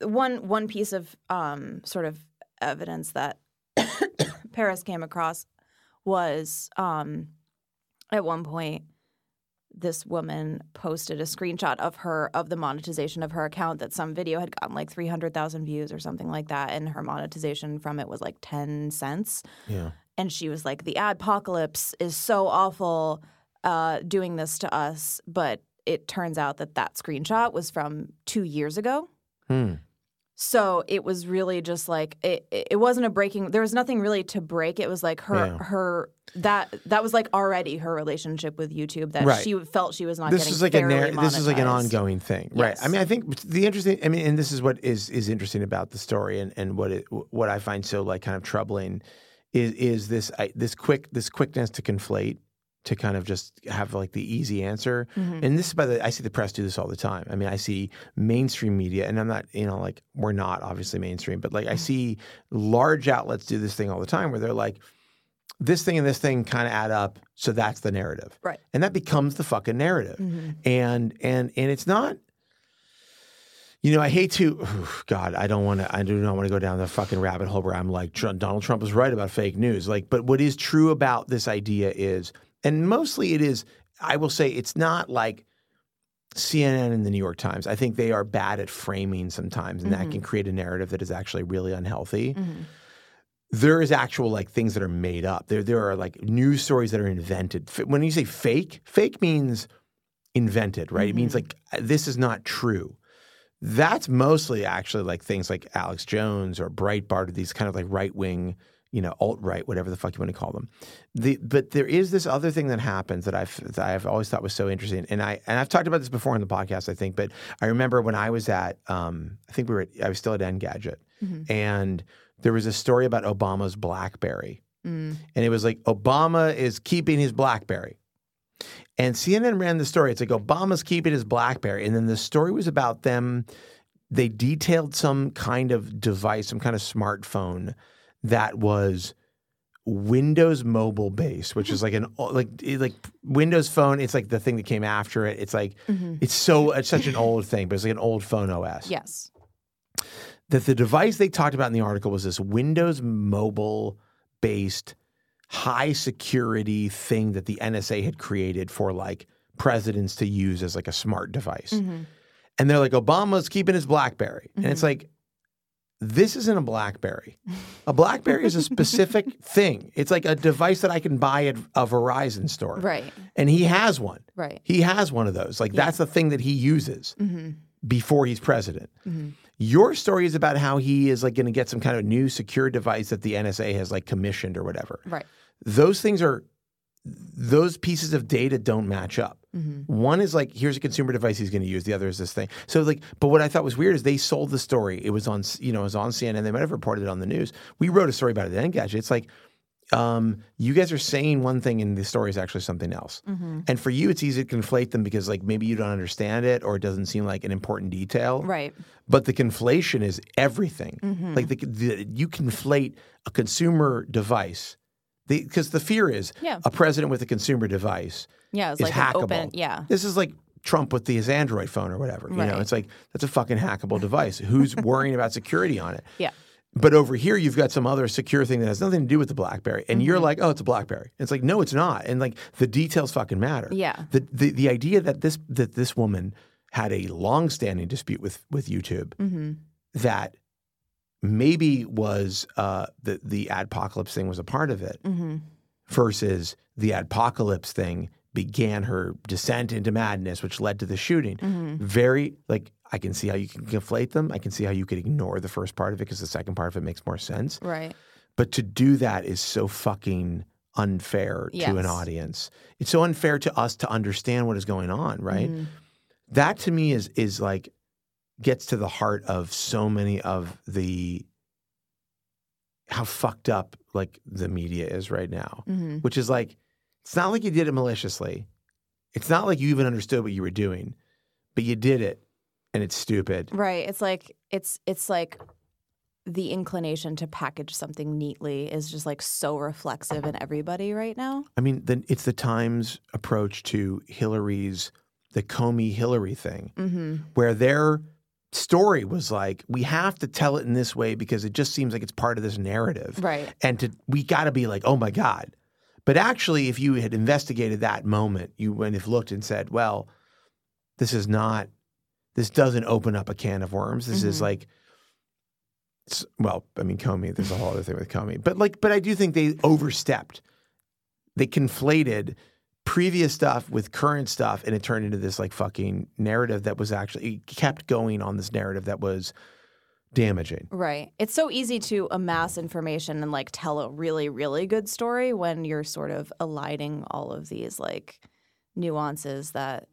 Speaker 6: one one piece of um, sort of evidence that Paris came across was um, at one point this woman posted a screenshot of her of the monetization of her account that some video had gotten like 300,000 views or something like that and her monetization from it was like 10 cents
Speaker 1: Yeah.
Speaker 6: and she was like the adpocalypse is so awful uh, doing this to us but it turns out that that screenshot was from two years ago
Speaker 1: Hmm.
Speaker 6: So it was really just like it, it wasn't a breaking there was nothing really to break it was like her
Speaker 1: Yeah.
Speaker 6: her that that was like already her relationship with youtube that
Speaker 1: Right.
Speaker 6: she felt she was not
Speaker 1: this
Speaker 6: getting
Speaker 1: is like a narr- this is like an ongoing thing, right? I mean, I think the interesting. I mean, and this is what is is interesting about the story, and and what it what I find so like kind of troubling is is this I, this quick this quickness to conflate to kind of just have like the easy answer.
Speaker 6: Mm-hmm.
Speaker 1: And this is by the I see the press do this all the time. I mean, I see mainstream media, and I'm not you know like we're not obviously mainstream, but
Speaker 6: Mm-hmm.
Speaker 1: like I see large outlets do this thing all the time where they're like. This thing and this thing kind of add up, so that's the narrative
Speaker 6: right
Speaker 1: and that becomes the fucking narrative
Speaker 6: Mm-hmm.
Speaker 1: and and and it's not you know i hate to god i don't want to i do not want to go down the fucking rabbit hole where i'm like donald trump was right about fake news like but what is true about this idea is and mostly it is i will say it's not like CNN and the New York Times, I think they are bad at framing sometimes, and that can mm-hmm. create a narrative that is actually really unhealthy mm-hmm. there is actual like things that are made up. There there are like news stories that are invented. When you say fake, fake means invented, right? It means mm-hmm. like this is not true. That's mostly actually like things like Alex Jones or Breitbart, or these kind of like right wing, you know, alt right, whatever the fuck you want to call them. The, but there is this other thing that happens that I've that I've always thought was so interesting, and I and I've talked about this before in the podcast, I think. But I remember when I was at, um, I think we were, at, I was still at Engadget, and there was a story about Obama's BlackBerry, and it was like Obama is keeping his BlackBerry. And CNN ran the story. It's like Obama's keeping his BlackBerry. And then the story was about them. They detailed some kind of device, some kind of smartphone that was Windows mobile based, which is mm-hmm. like an like like Windows phone. It's like the thing that came after it. It's like mm-hmm. it's so it's such an old thing, but it's like an old phone OS
Speaker 6: yes
Speaker 1: that the device they talked about in the article was this Windows mobile based high security thing that the NSA had created for like presidents to use as like a smart device. Mm-hmm. And they're like, Obama's keeping his Blackberry. And it's like, this isn't a Blackberry. A Blackberry is a specific thing. It's like a device that I can buy at a Verizon store.
Speaker 6: right
Speaker 1: And he has one.
Speaker 6: right
Speaker 1: He has one of those. Like that's the thing that he uses
Speaker 6: Mm-hmm.
Speaker 1: before he's president. Your story is about how he is like going to get some kind of new secure device that the NSA has like commissioned or whatever.
Speaker 6: right
Speaker 1: Those things are those pieces of data don't match up. Mm-hmm. One is like here's a consumer device he's going to use. The other is this thing. So like, but what I thought was weird is they sold the story. It was on you know it was on CNN. They might have reported it on the news. We wrote a story about it at Engadget. It's like um, you guys are saying one thing and the story is actually something else. Mm-hmm. And for you, it's easy to conflate them because like maybe you don't understand it or it doesn't seem like an important detail.
Speaker 6: right
Speaker 1: But the conflation is everything. Mm-hmm. Like the, the, you conflate a consumer device because the, fear is
Speaker 6: Yeah.
Speaker 1: a president with a consumer device
Speaker 6: yeah it's
Speaker 1: is
Speaker 6: like
Speaker 1: hackable.
Speaker 6: open yeah
Speaker 1: This is like Trump with his Android phone or whatever. You know, it's like that's a fucking hackable device. Who's worrying about security on it?
Speaker 6: yeah
Speaker 1: But over here, you've got some other secure thing that has nothing to do with the BlackBerry, and you're like, "Oh, it's a BlackBerry." It's like, no, it's not, and like the details fucking matter.
Speaker 6: Yeah.
Speaker 1: The the, the idea that this that this woman had a long-standing dispute with with YouTube
Speaker 6: Mm-hmm.
Speaker 1: that maybe was uh, the the adpocalypse thing was a part of it,
Speaker 6: Mm-hmm.
Speaker 1: versus the adpocalypse thing began her descent into madness, which led to the shooting.
Speaker 6: Mm-hmm.
Speaker 1: Very like I can see how you can conflate them. I can see how you could ignore the first part of it because the second part of it makes more sense.
Speaker 6: Right.
Speaker 1: But to do that is so fucking unfair to an audience. It's so unfair to us to understand what is going on, right?
Speaker 6: Mhm.
Speaker 1: That to me is is like gets to the heart of so many of the how fucked up like the media is right now.
Speaker 6: Mhm.
Speaker 1: Which is like it's not like you did it maliciously. It's not like you even understood what you were doing, but you did it and it's stupid.
Speaker 6: Right. It's like it's it's like the inclination to package something neatly is just like so reflexive in everybody right now.
Speaker 1: I mean, then it's the Times approach to Hillary's the Comey Hillary thing,
Speaker 6: Mm-hmm.
Speaker 1: where their story was like, we have to tell it in this way because it just seems like it's part of this narrative.
Speaker 6: Right.
Speaker 1: And to we got to be like, oh my God. But actually, if you had investigated that moment, you would have looked and said, well, this is not, this doesn't open up a can of worms. This is
Speaker 6: Mhm.
Speaker 1: like, well, I mean, Comey, there's a whole other thing with Comey. But like, but I do think they overstepped. They conflated previous stuff with current stuff and it turned into this like fucking narrative that was actually kept going on this narrative that was damaging.
Speaker 6: Right. It's so easy to amass information and like tell a really, really good story when you're sort of aligning all of these like nuances that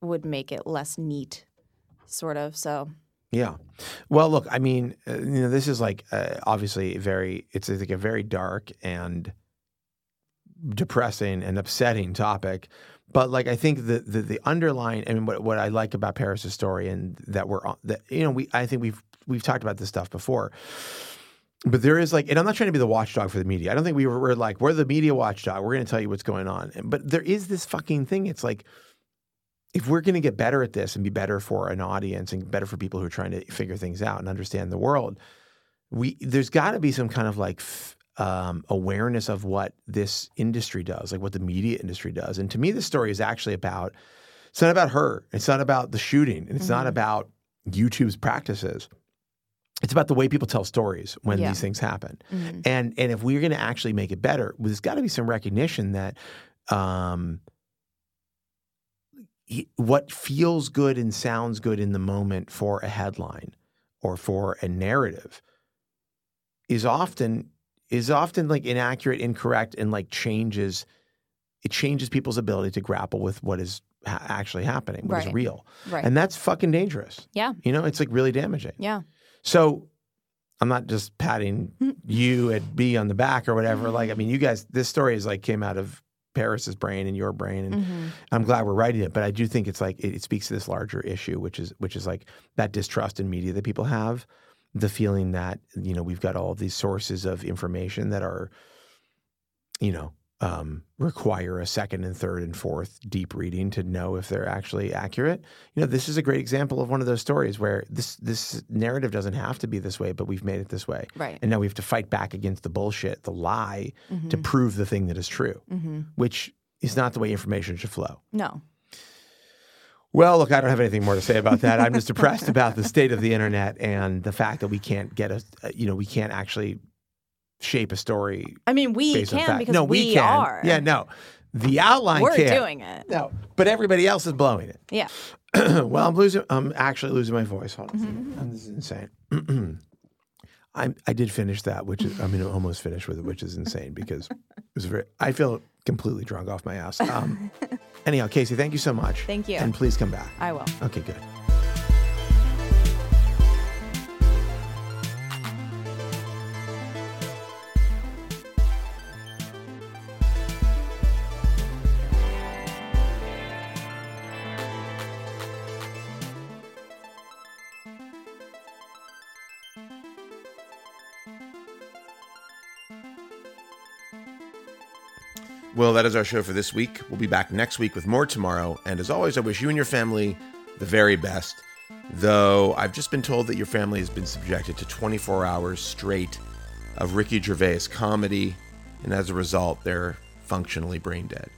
Speaker 6: would make it less neat, sort of. So,
Speaker 1: Yeah. Well, look, I mean, uh, you know, this is like uh, obviously very, it's like a very dark and depressing and upsetting topic. But like, I think the the, the underlying, I mean, what, what I like about Paris's story and that we're that you know, we I think we've we've talked about this stuff before. But there is like, and I'm not trying to be the watchdog for the media. I don't think we were, we're like, we're the media watchdog. We're going to tell you what's going on. But there is this fucking thing. It's like, if we're going to get better at this and be better for an audience and better for people who are trying to figure things out and understand the world, we there's got to be some kind of like f- um, awareness of what this industry does, like what the media industry does. And to me, this story is actually about. It's not about her. It's not about the shooting. And it's not
Speaker 6: Mhm.
Speaker 1: about YouTube's practices. It's about the way people tell stories when
Speaker 6: Yeah.
Speaker 1: these things happen.
Speaker 6: mhm.
Speaker 1: And and if we're going to actually make it better, there's got to be some recognition that um, what feels good and sounds good in the moment for a headline or for a narrative is often is often like inaccurate, incorrect, and like changes. It changes people's ability to grapple with what is ha- actually happening, what is
Speaker 6: Right.
Speaker 1: real,
Speaker 6: right.
Speaker 1: and that's fucking dangerous.
Speaker 6: yeah.
Speaker 1: You know, it's like really damaging.
Speaker 6: Yeah.
Speaker 1: So I'm not just patting you at B on the back or whatever. Like, I mean, you guys, this story is like came out of Paris's brain and your brain, and
Speaker 6: hmm
Speaker 1: I'm glad we're writing it. But I do think it's like it, it speaks to this larger issue, which is which is like that distrust in media that people have, the feeling that you know we've got all these sources of information that are, you know, um, require a second and third and fourth deep reading to know if they're actually accurate. You know, this is a great example of one of those stories where this this narrative doesn't have to be this way, but we've made it this way,
Speaker 6: Right.
Speaker 1: and now we have to fight back against the bullshit, the lie, to
Speaker 6: Mhm.
Speaker 1: prove the thing that is true,
Speaker 6: Mhm.
Speaker 1: which is not the way information should flow.
Speaker 6: No.
Speaker 1: Well, look, I don't have anything more to say about that. I'm just depressed about the state of the internet and the fact that we can't get a, uh, you know, we can't actually shape a story
Speaker 6: I mean, we can because
Speaker 1: no,
Speaker 6: we,
Speaker 1: we, can.
Speaker 6: are.
Speaker 1: Yeah, no, the outline
Speaker 6: We're
Speaker 1: can't.
Speaker 6: doing it.
Speaker 1: No, but everybody else is blowing it.
Speaker 6: Yeah.
Speaker 1: well, I'm losing. I'm actually losing my voice. Hold on,
Speaker 6: Mm-hmm.
Speaker 1: this is insane. I I did finish that, which is I mean, almost finished with it, which is insane because it was very. I feel completely drunk off my ass. Um, anyhow, Casey, thank you so much.
Speaker 6: Thank you.
Speaker 1: and please come back.
Speaker 6: I will.
Speaker 1: Okay, good. Well, that is our show for this week. We'll be back next week with more tomorrow. And as always, I wish you and your family the very best. Though I've just been told that your family has been subjected to 24 hours straight of Ricky Gervais comedy, and as a result, they're functionally brain dead.